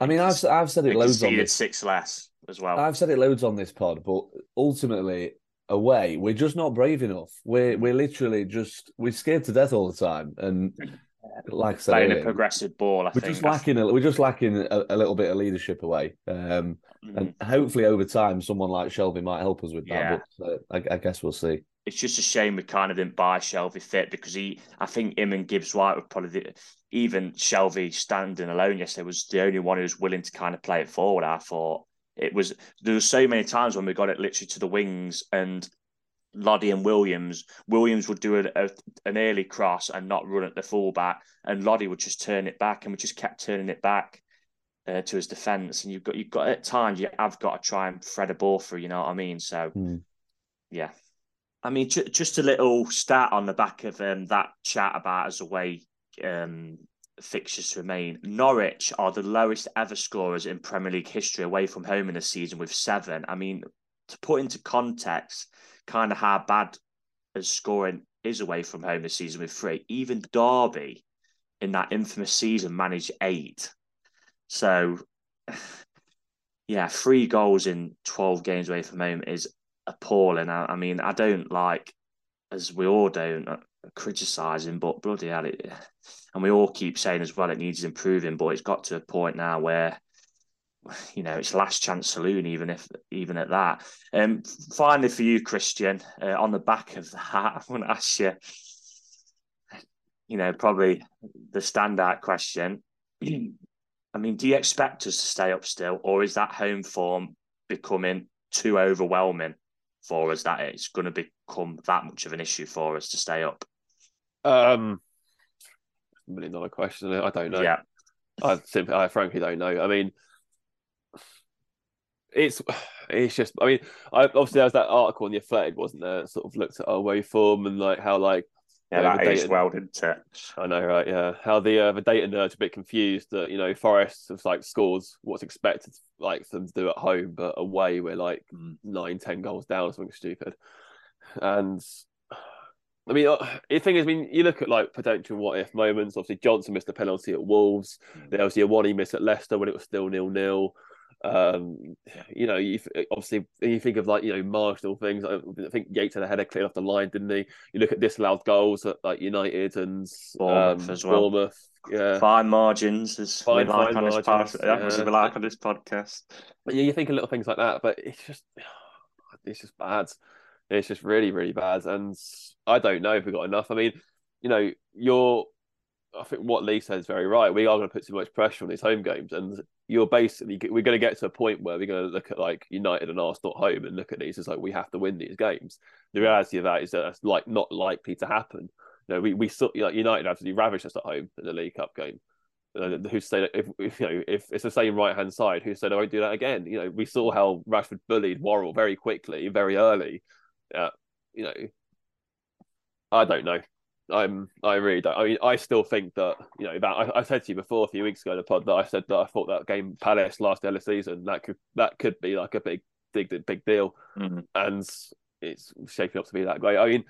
I mean, I've I've said it loads on this. six less as well. I've said it loads on this pod, but ultimately, away, we're just not brave enough. We're we're literally just we're scared to death all the time, and [LAUGHS] like I said, Playing a progressive ball, I we're think. just lacking. A, we're just lacking a, a little bit of leadership away, um, Mhm. and hopefully over time, someone like Shelvey might help us with that. Yeah. But uh, I, I guess we'll see. it's just a shame we kind of didn't buy Shelvey fit because he, I think him and Gibbs White were probably the, even Shelvey standing alone yesterday was the only one who was willing to kind of play it forward. I thought it was there were so many times when we got it literally to the wings and Lodi and Williams. Williams would do a, a, an early cross and not run at the fullback, and Lodi would just turn it back, and we just kept turning it back uh, to his defence. And you've got you've got at times you have got to try and thread a ball through. You know what I mean? So Mm. yeah, I mean ju- just a little stat on the back of um, that chat about as a way um, fixtures to remain. Norwich are the lowest ever scorers in Premier League history away from home in a season with seven. I mean, to put into context, kind of how bad as scoring is away from home this season with three. Even Derby in that infamous season managed eight. So, [SIGHS] yeah, three goals in 12 games away from home is appalling. I, I mean, I don't like, as we all don't, criticising, but bloody hell, it, and we all keep saying as well, it needs improving, but it's got to a point now where you know, it's last chance saloon, even if even at that. Um, finally for you, Christian, uh, on the back of [LAUGHS] that, I want to ask you, you know, probably the standout question. [CLEARS THROAT] I mean, do you expect us to stay up still, or is that home form becoming too overwhelming for us that it's going to become that much of an issue for us to stay up? Um, million dollar question. I don't know. Yeah, I simply, I frankly don't know. I mean, it's it's just. I mean, I obviously there was that article in the Athletic, wasn't there? Sort of looked at our way form and like how like yeah, Yeah, that data- well, didn't it? I know, right? Yeah, how the uh, the data nerds are a bit confused that you know Forest have like scores what's expected like them to do at home, but away we're like Mm. nine, ten goals down or something stupid. And I mean, uh, the thing is, I mean, you look at like potential what if moments. Obviously, Johnson missed a penalty at Wolves. Mm. There was the one he missed at Leicester when it was still nil nil. Um, you know, you obviously you think of like you know marginal things. I think Yates had a header cleared off the line, didn't he? You look at disallowed goals at like United and Bournemouth um, as well. Bournemouth, yeah. Fine margins, as Fine, we like fine on this margins, podcast. As yeah. we like on this podcast. But yeah, you think of little things like that, but it's just [SIGHS] it's just bad. It's just really, really bad. And I don't know if we've got enough. I mean, you know, you're I think what Lee said is very right. We are going to put too much pressure on these home games, and you're basically we're going to get to a point where we're going to look at like United and Arsenal at home and look at these as like we have to win these games. The reality of that is that that's like not likely to happen. You know, we we saw like United absolutely ravished us at home in the League Cup game. Who said if, if you know if it's the same right hand side? Who said I won't do that again? You know, we saw how Rashford bullied Worrall very quickly, very early. Uh, you know, I don't know. I'm I really don't. I mean, I still think that you know that I, I said to you before a few weeks ago in the pod that I said that I thought that game Palace last early season that could that could be like a big big big deal, Mhm. and it's shaping up to be that great. I mean.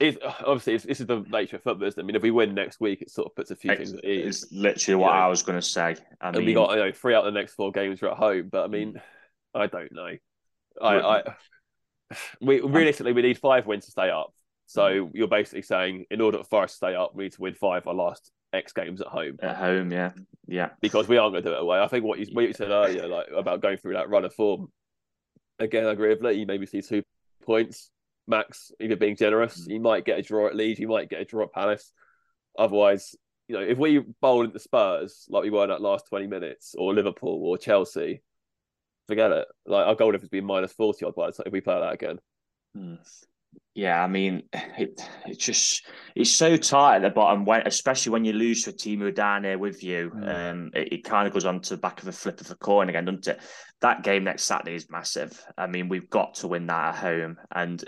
It's, obviously, it's, this is the nature of football. Isn't it? I mean, if we win next week, it sort of puts a few things at ease. It's literally what You know. I was going to say. I and mean, we got you know three out of the next four games are at home. But I mean, I don't know. I, I [SIGHS] we realistically we need five wins to stay up. So you're basically saying in order for Forest to stay up, we need to win five of our last X games at home at home, yeah, yeah, because we aren't going to do it away. I think what you what you said earlier, like about going through that run of form. Again, I agree with Lee. You maybe see two points max, either being generous. Mm. You might get a draw at Leeds. You might get a draw at Palace. Otherwise, you know, if we bowl into Spurs like we were in that last twenty minutes, or Liverpool or Chelsea, forget it. Like our goal difference being minus forty odd by the time if we play that again. Yeah. I mean, it it's just it's so tight at the bottom when, especially when you lose to a team who are down here with you. Mm. Um, it, it kind of goes on to the back of a flip of a coin again, doesn't it? That game next Saturday is massive. I mean, we've got to win that at home, and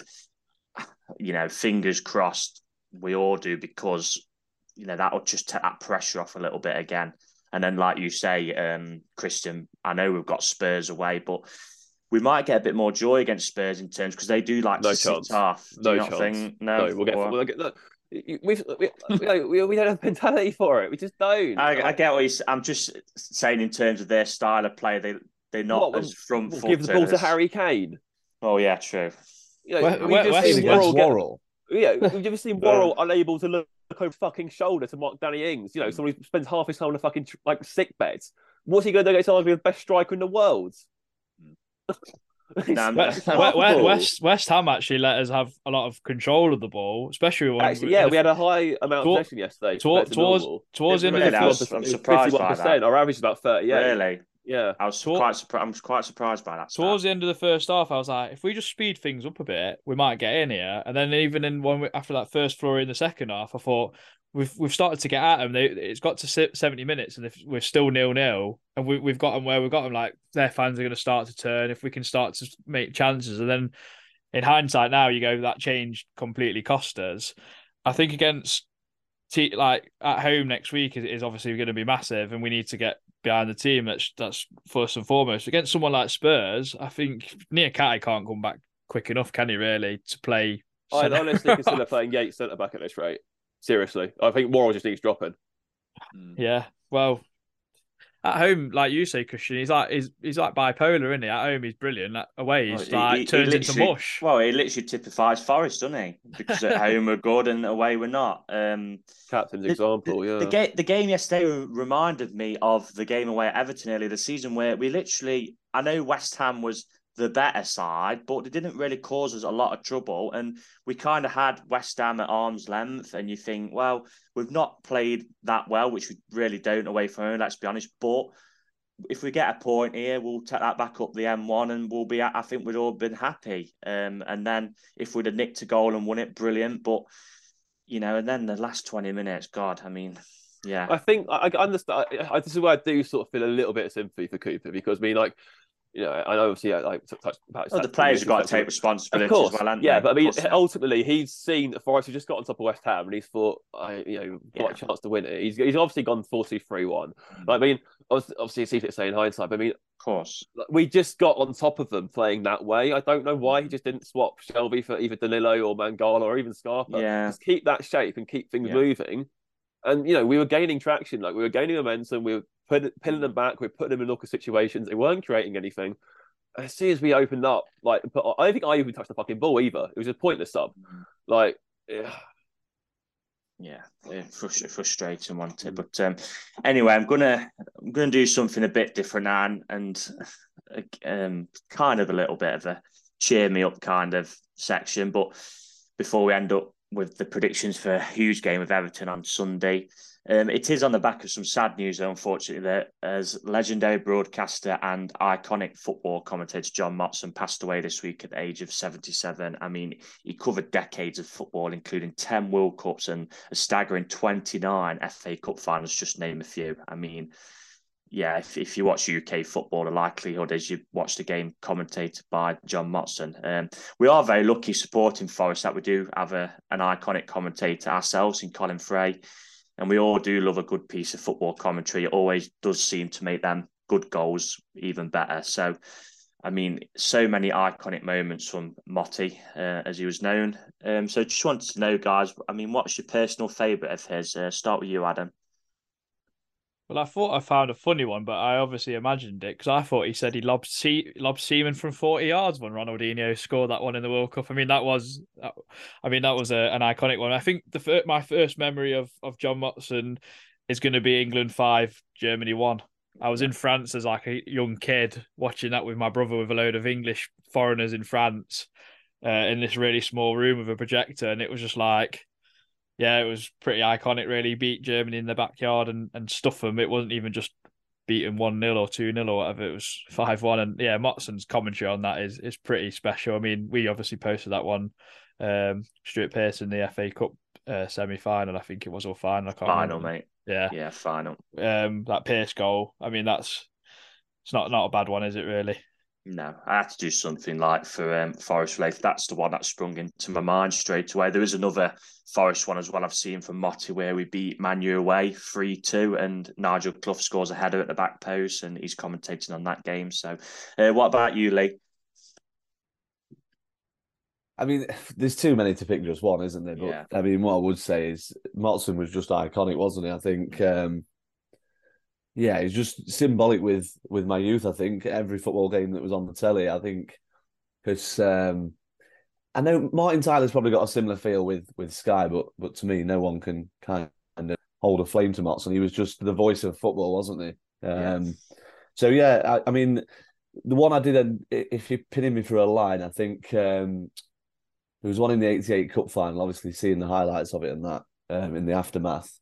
you know, fingers crossed, we all do because you know that'll just take that pressure off a little bit again. And then, like you say, um, Christian, I know we've got Spurs away, but we might get a bit more joy against Spurs in terms because they do like No to sit chance. off. Do No chance. think? No, No, we'll get. We'll get look, we've we, we, we don't have mentality for it. We just don't. I, I get what he's. I'm just saying in terms of their style of play, they they're not What, as front We'll footed. give the ball to Harry Kane. Oh yeah, true. You know, Where- we've where- just where's- seen where's Worrall get- Worrall. Yeah, [LAUGHS] we've just seen Worrall unable to look over fucking shoulder to mark Danny Ings. You know, someone who spends half his time on a fucking tr- like sick bed. What's he going to do against arguably the best striker in the world? It's Nah, West, West. West, West Ham actually let us have a lot of control of the ball, especially when Actually, yeah, we had a high amount of possession yesterday. toward- to towards normal. towards the end of the I was- first, I'm surprised by 51%. Our average is about 38. Really? Yeah, I was Tor- quite surprised. I was quite surprised by that. Towards the end of the first half, I was like, if we just speed things up a bit, we might get in here. And then even in one after that first flurry in the second half, I thought we've we've started to get at them. They, it's got to seventy minutes, and if we're still nil nil, and we, we've got them where we've got them, like their fans are going to start to turn. If we can start to make chances, and then in hindsight now, you go that change completely cost us. I think against te- like at home next week is, is obviously going to be massive, and we need to get behind the team. That's that's first and foremost. Against someone like Spurs, I think Niakhaté can't come back quick enough, can he? Really to play. I'd honestly consider [LAUGHS] playing Yates centre back at this rate. Seriously, I think Morrow just needs dropping. Mm. Yeah, well, at home, like you say, Christian, he's like he's he's like bipolar, isn't he? At home, he's brilliant. At away, he's Well, he- like he- he turns into mush. Well, he literally typifies Forest, doesn't he? Because at [LAUGHS] home we're good and away we're not. Um, Captain's The- example, yeah. The game, the game yesterday reminded me of the game away at Everton earlier this season, where we literally, I know West Ham was the better side, but they didn't really cause us a lot of trouble, and we kind of had West Ham at arm's length. And you think, well, we've not played that well, which we really don't away from home. Let's be honest, but. If we get a point here, we'll take that back up the M1 and we'll be, I think we'd all been happy. Um, and then if we'd have nicked a goal and won it, brilliant. But, you know, and then the last 20 minutes, God, I mean, yeah. I think I, I understand. I, this is where I do sort of feel a little bit of sympathy for Cooper because I mean, like, you know, I know obviously I like touched about the players have got to take responsibility Of course, as well, yeah, they? but I mean, Of course they have. ultimately, he's seen that Forest have just got on top of West Ham, and he's thought, I, you know, got Yeah. a chance to win it. He's he's obviously gone 4-2-3-1. Mm. I mean, obviously, it's easy to say in hindsight, but I mean, of course. we just got on top of them playing that way. I don't know why he just didn't swap Shelvey for either Danilo or Mangala or even Scarpa. Yeah. Just keep that shape and keep things Yeah. moving. And you know, we were gaining traction, like we were gaining momentum. We were putting pinning them back. We were putting them in awkward situations. They weren't creating anything. As soon as we opened up, like, but I don't think I even touched the fucking ball either. It was a pointless sub. Like, yeah, Yeah, yeah frust- frustrating, wasn't it? But um, anyway, I'm gonna I'm gonna do something a bit different now, and, and um, kind of a little bit of a cheer me up kind of section. But before we end up with the predictions for a huge game of Everton on Sunday, um, it is on the back of some sad news, unfortunately, that as legendary broadcaster and iconic football commentator John Motson passed away this week at the age of 77. I mean, he covered decades of football, including 10 World Cups and a staggering 29 FA Cup finals, just name a few. I mean, yeah, if, if you watch UK football, the likelihood is you watch the game commentated by John Motson. Um, we are very lucky supporting Forest that we do have a, an iconic commentator ourselves in Colin Fray. And we all do love a good piece of football commentary. It always does seem to make them good goals even better. So, I mean, so many iconic moments from Motty, uh, as he was known. Um, so, just wanted to know, guys. I mean, what's your personal favourite of his? Uh, start with you, Adam. Well, I thought I found a funny one, but I obviously imagined it because I thought he said he lobbed Se- lobbed Seaman from forty yards when Ronaldinho scored that one in the World Cup. I mean, that was, I mean, that was a, an iconic one. I think the my first memory of of John Motson is going to be England five, Germany one. I was in France as like a young kid watching that with my brother with a load of English foreigners in France uh, in this really small room with a projector, and it was just like yeah, it was pretty iconic, really. Beat Germany in the backyard and, and stuff them. It wasn't even just beating 1 0 or 2 0 or whatever. It was 5 1. And yeah, Motson's commentary on that is is pretty special. I mean, we obviously posted that one. Um, Stuart Pearson, the FA Cup uh, semi final, I think it was, or final. I can't Final, remember. mate. Yeah. Yeah, final. Um, that Pearce goal. I mean, that's it's not not a bad one, is it, really? No, I had to do something like for um, Forest related. That's the one that sprung into my mind straight away. There is another Forest one as well I've seen from Motty where we beat Manu away 3 2 and Nigel Clough scores a header at the back post and he's commentating on that game. So, uh, what about you, Lee? I mean, [LAUGHS] there's too many to pick just one, isn't there? But Yeah. I mean, what I would say is Motson was just iconic, wasn't he? I think. Um, yeah, it's just symbolic with with my youth. I think every football game that was on the telly, I think, because um, I know Martin Tyler's probably got a similar feel with with Sky, but but to me, no one can kind of hold a flame to Motson. He was just the voice of football, wasn't he? Um, So yeah, I, I mean, the one I did, if you're pinning me for a line, I think um, there was one in the '88 Cup final. Obviously, seeing the highlights of it and that um, in the aftermath.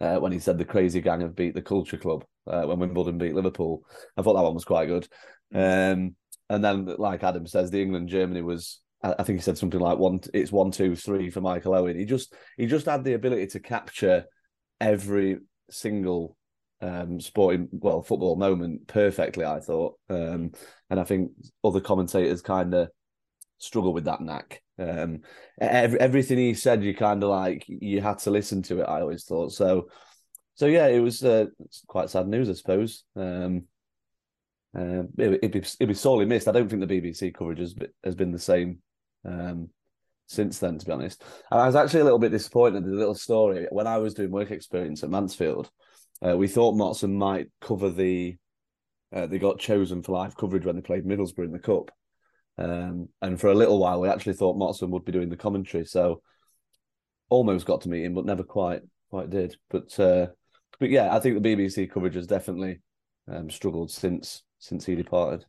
Uh, when he said the crazy gang have beat the culture club uh, when Wimbledon beat Liverpool. I thought that one was quite good. Um, and then, like Adam says, the England Germany was. I think he said something like one. It's one, two, three for Michael Owen. He just he just had the ability to capture every single um, sporting, well, football moment perfectly. I thought, um, and I think other commentators kind of struggle with that knack. Um, every, everything he said, you kind of like you had to listen to it. I always thought so. So yeah, it was uh, quite sad news, I suppose. Um, uh, it, would be it'd be sorely missed. I don't think the BBC coverage has been, has been the same um, since then. To be honest, I was actually a little bit disappointed. A little story when I was doing work experience at Mansfield. Uh, we thought Motson might cover the. Uh, they got chosen for live coverage when they played Middlesbrough in the cup, um, and for a little while we actually thought Motson would be doing the commentary. So almost got to meet him, but never quite quite did. But uh, but yeah, I think the BBC coverage has definitely um, struggled since since he departed.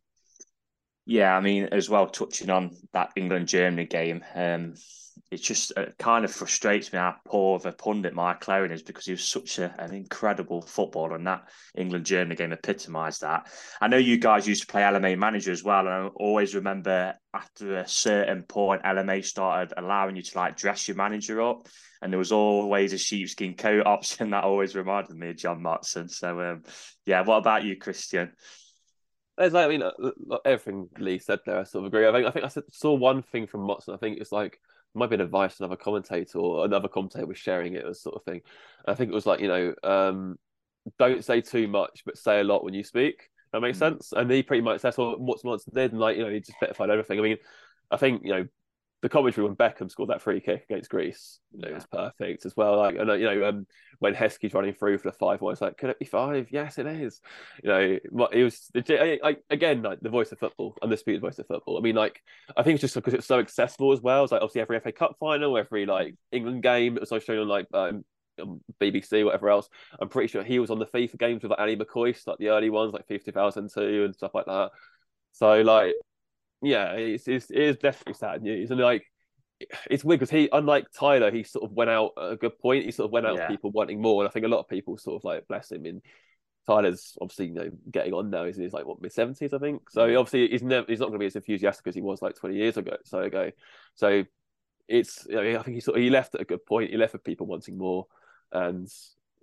Yeah, I mean, as well, touching on that England Germany game, um, it just uh, kind of frustrates me how poor of a pundit Michael Owen is because he was such a, an incredible footballer, and that England Germany game epitomised that. I know you guys used to play LMA manager as well, and I always remember after a certain point, LMA started allowing you to like dress your manager up, and there was always a sheepskin coat option [LAUGHS] that always reminded me of John Motson. So, um, yeah, what about you, Christian? There's like, I mean, uh, everything Lee said there, I sort of agree. I think I think I saw one thing from Motson. I think it's like might be an advice another commentator or another commentator was sharing it, as sort of thing. And I think it was like, you know, um, don't say too much, but say a lot when you speak. That makes mm-hmm. sense. And he pretty much that's what Motson did, and like you know, he just petified everything. I mean, I think you know the commentary when Beckham scored that free kick against Greece, you know, yeah. it was perfect as well. Like, and you know, um, when Heskey's running through for the five, one, it's like, could it be five? Yes, it is. You know, it was I, I, again like the voice of football, undisputed voice of football. I mean, like, I think it's just because it's so accessible as well. It's like obviously every FA Cup final, every like England game, it was shown on like um, BBC, whatever else. I'm pretty sure he was on the FIFA games with like Ally McCoist, like the early ones, like 50,002 and stuff like that. So like yeah, it's, it's it is definitely sad news, and like it's weird because he, unlike Tyler, he sort of went out at a good point. He sort of went out yeah. people wanting more, and I think a lot of people sort of like bless him. In Tyler's obviously you know getting on now. He's in his like what mid seventies, I think. So mm. obviously he's never he's not going to be as enthusiastic as he was like twenty years ago. So ago, so it's you know, I think he sort of he left at a good point. He left with people wanting more, and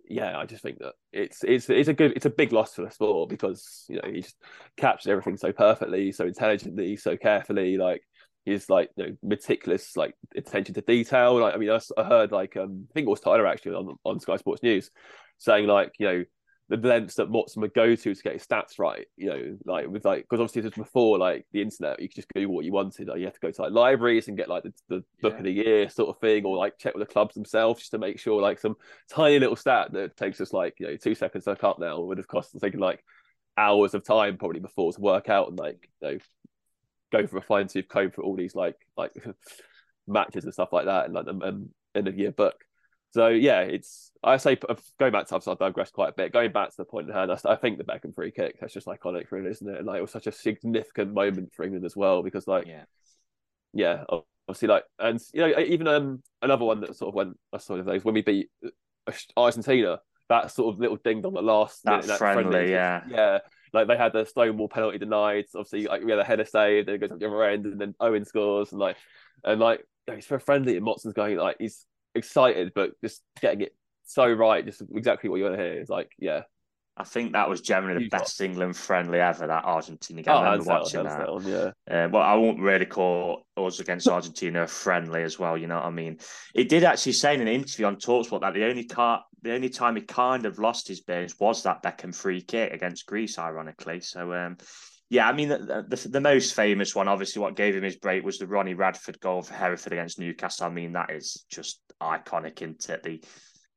yeah, I just think that it's it's it's a good it's a big loss for the sport because you know he just captured everything so perfectly, so intelligently, so carefully. Like he's like you know, meticulous, like attention to detail. Like I mean, I, I heard like um, I think it was Tyler actually on on Sky Sports News saying like you know the lengths that Motson would go to to get his stats right. You know, like with like because obviously this was before like the internet, you could just Google what you wanted. Like, you had to go to like libraries and get like the, the book yeah. of the year sort of thing, or like check with the clubs themselves just to make sure like some tiny little stat that takes us like you know two seconds to look up now would have cost us taken like hours of time probably before to work out and like you know go for a fine tooth comb for all these like like [LAUGHS] matches and stuff like that and like the um, end of year book. So yeah, it's I say going back to I've digressed quite a bit. Going back to the point in hand, I, I think the Beckham free kick that's just iconic, really, isn't it? And like it was such a significant moment for England as well because like yeah, yeah, obviously like and you know even um another one that sort of went a sort of those when we beat uh, Argentina, that sort of little ding on the last that, that friendly, friendly, yeah, yeah. Like they had the Stonewall penalty denied. Obviously, like we had a header save, then it goes up the other end, and then Owen scores, and like and like he's very friendly, and Motson's going like he's excited, but just getting it so right, just exactly what you want to hear. It's like, yeah. I think that was generally the best England friendly ever. That Argentina game. Oh, I remember watching that. that one, yeah. Uh, well, I won't really call us against Argentina friendly as well. You know what I mean? It did actually say in an interview on Talksport that the only car, the only time he kind of lost his bearings was that Beckham free kick against Greece, ironically. So, um, yeah, I mean, the, the, the, most famous one, obviously, what gave him his break was the Ronnie Radford goal for Hereford against Newcastle. I mean, that is just iconic, isn't it? The,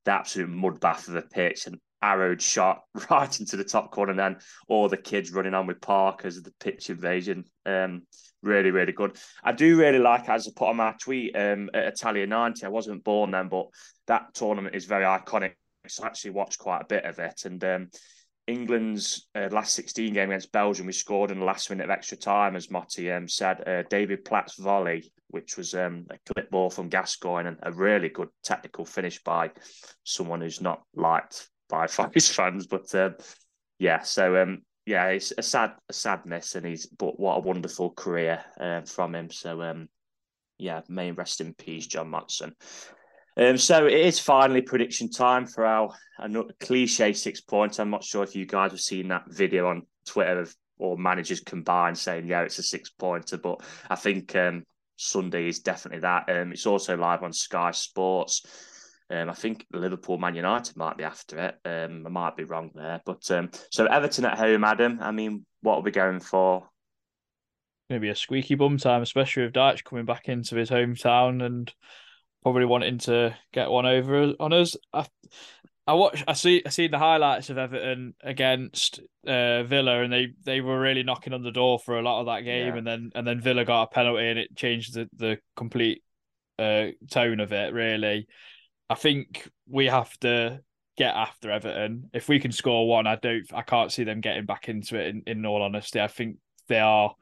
the absolute mud bath of the pitch and arrowed shot [LAUGHS] right into the top corner, and then all the kids running on with Parkers, the pitch invasion. Um, really, really good. I do really like, as I put on my tweet um, at Italia 90, I wasn't born then, but that tournament is very iconic. So I actually watched quite a bit of it. And um, England's uh, last 16 game against Belgium, we scored in the last minute of extra time, as Motty um, said. Uh, David Platt's volley, which was um, a clip ball from Gascoigne, and a really good technical finish by someone who's not liked by [LAUGHS] Forest fans. But um, yeah, so um, yeah, it's a sad, a sadness, and he's but what a wonderful career uh, from him. So um, yeah, may rest in peace, John Motson. Um, so it is finally prediction time for our cliche six points. I'm not sure if you guys have seen that video on Twitter of or managers combined saying, yeah, it's a six pointer, but I think um, Sunday is definitely that. Um, it's also live on Sky Sports. Um, I think Liverpool Man United might be after it. Um, I might be wrong there. But um, so Everton at home, Adam. I mean, what are we going for? Maybe a squeaky bum time, especially with Dyche coming back into his hometown and probably wanting to get one over on us. I, I watch, I see, I see the highlights of Everton against uh, Villa, and they they were really knocking on the door for a lot of that game, yeah. and then and then Villa got a penalty, and it changed the the complete uh, tone of it. Really, I think we have to get after Everton. If we can score one, I don't, I can't see them getting back into it. In, in all honesty, I think they are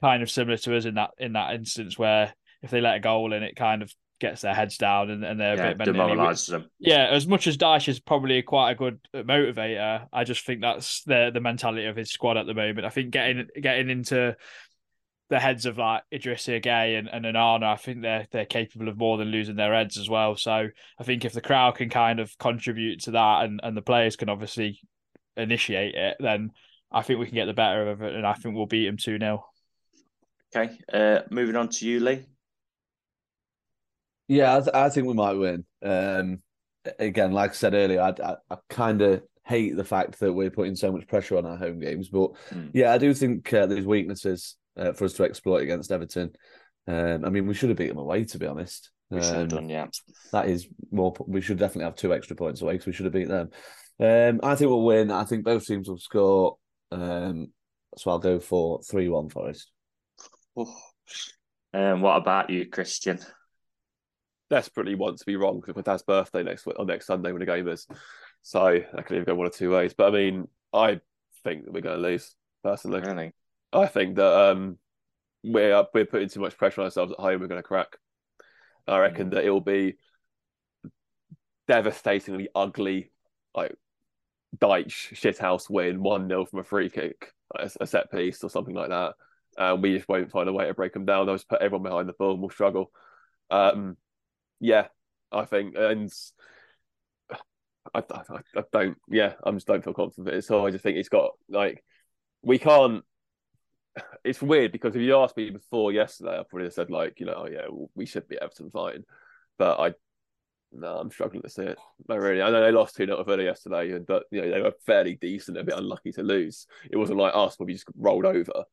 kind of similar to us in that in that instance where if they let a goal in, it kind of gets their heads down and, and they're yeah, a bit demoralises them. Yeah, as much as Dyche is probably quite a good motivator, I just think that's the the mentality of his squad at the moment. I think getting getting into the heads of like Idrissa Gueye and, and Onana, I think they're they're capable of more than losing their heads as well. So I think if the crowd can kind of contribute to that and, and the players can obviously initiate it, then I think we can get the better of it and I think we'll beat them 2 0. Okay. Uh, moving on to you, Lee. Yeah, I, th- I think we might win. Um, again, like I said earlier, I, I, I kind of hate the fact that we're putting so much pressure on our home games. But mm. yeah, I do think uh, there's weaknesses uh, for us to exploit against Everton. Um, I mean, we should have beat them away, to be honest. We should have um, done, yeah. That is more. We should definitely have two extra points away because we should have beat them. Um, I think we'll win. I think both teams will score. Um, so I'll go for three-one Forest. Um, what about you, Christian? Desperately want to be wrong because my dad's birthday next on next Sunday when the game is. So I can either go one or two ways. But I mean, I think that we're going to lose personally. Really? I think that um, we're we're putting too much pressure on ourselves at home. We're going to crack. I reckon mm. that it will be devastatingly ugly, like Dyche shithouse win one 0 from a free kick, a, a set piece or something like that. And we just won't find a way to break them down. They'll just put everyone behind the ball and we'll struggle. Um, yeah, I think, and I, I, I don't. Yeah, I just don't feel confident. So I just think it's got like we can't. It's weird because if you asked me before yesterday, I probably said like, you know, oh yeah, we should be Everton fine, but I no, I'm struggling to see it. No, really. I know they lost 2 0 Villa yesterday, but you know, they were fairly decent, a bit unlucky to lose. It wasn't like us where we just rolled over.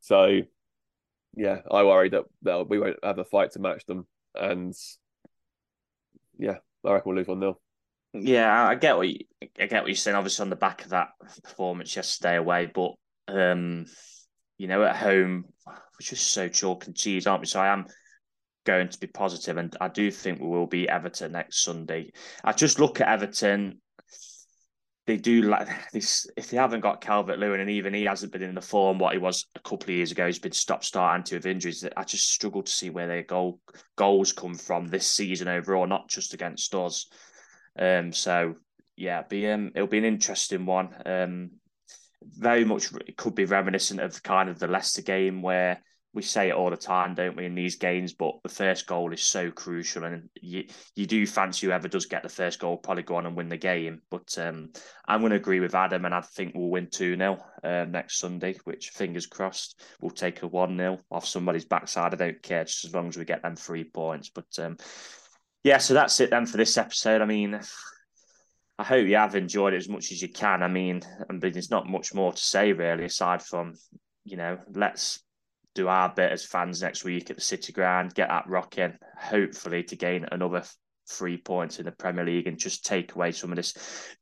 So, yeah, I worry that we won't have a fight to match them. And yeah, I reckon we'll lose one 0 Yeah, I get what you, I get what you're saying. Obviously, on the back of that performance yesterday away, but um, you know, at home, we're just so chalk and cheese, aren't we? So I am going to be positive, and I do think we will be Everton next Sunday. I just look at Everton they do like [LAUGHS] this. If they haven't got Calvert Lewin, and even he hasn't been in the form what he was a couple of years ago, he's been stop start anti with injuries. I just struggle to see where their goal goals come from this season overall, not just against us. Um, so yeah, be um, it'll be an interesting one. Um, very much it could be reminiscent of kind of the Leicester game where we say it all the time, don't we, in these games? But the first goal is so crucial, and you you do fancy whoever does get the first goal probably go on and win the game. But um, I'm going to agree with Adam, and I think we'll win two 0 uh, next Sunday. Which fingers crossed, we'll take a one 0 off somebody's backside. I don't care, just as long as we get them three points. But um, yeah, so that's it then for this episode. I mean. I hope you have enjoyed it as much as you can. I mean, I mean, there's not much more to say really, aside from, you know, let's do our bit as fans next week at the City Ground, get that rocking, hopefully to gain another three points in the Premier League and just take away some of this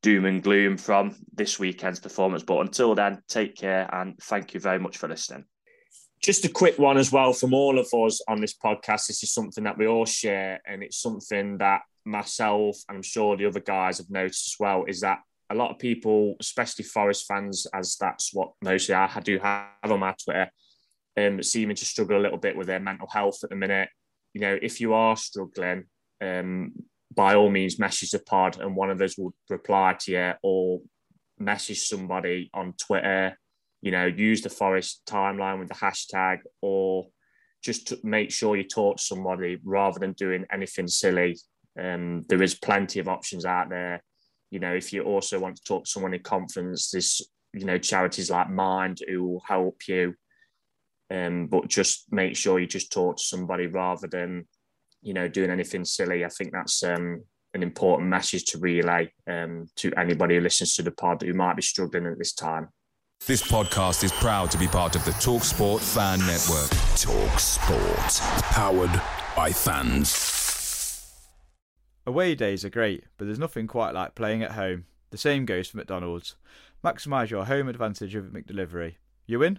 doom and gloom from this weekend's performance. But until then, take care and thank you very much for listening. Just a quick one as well from all of us on this podcast. This is something that we all share, and it's something that myself and I'm sure the other guys have noticed as well is that a lot of people, especially Forest fans, as that's what mostly I do have on my Twitter, um, seeming to struggle a little bit with their mental health at the minute. You know, if you are struggling, um, by all means, message the pod, and one of us will reply to you or message somebody on Twitter. You know, use the Forest timeline with the hashtag, or just make sure you talk to somebody rather than doing anything silly. Um, there is plenty of options out there you know, if you also want to talk to someone in confidence, there's, you know, charities like Mind who will help you. Um, but just make sure you just talk to somebody rather than, you know, doing anything silly. I think that's um, an important message to relay um, to anybody who listens to the pod who might be struggling at this time. This podcast is proud to be part of the TalkSport Fan Network. TalkSport, powered by fans. Away days are great, but there's nothing quite like playing at home. The same goes for McDonald's. Maximise your home advantage with McDelivery. You win?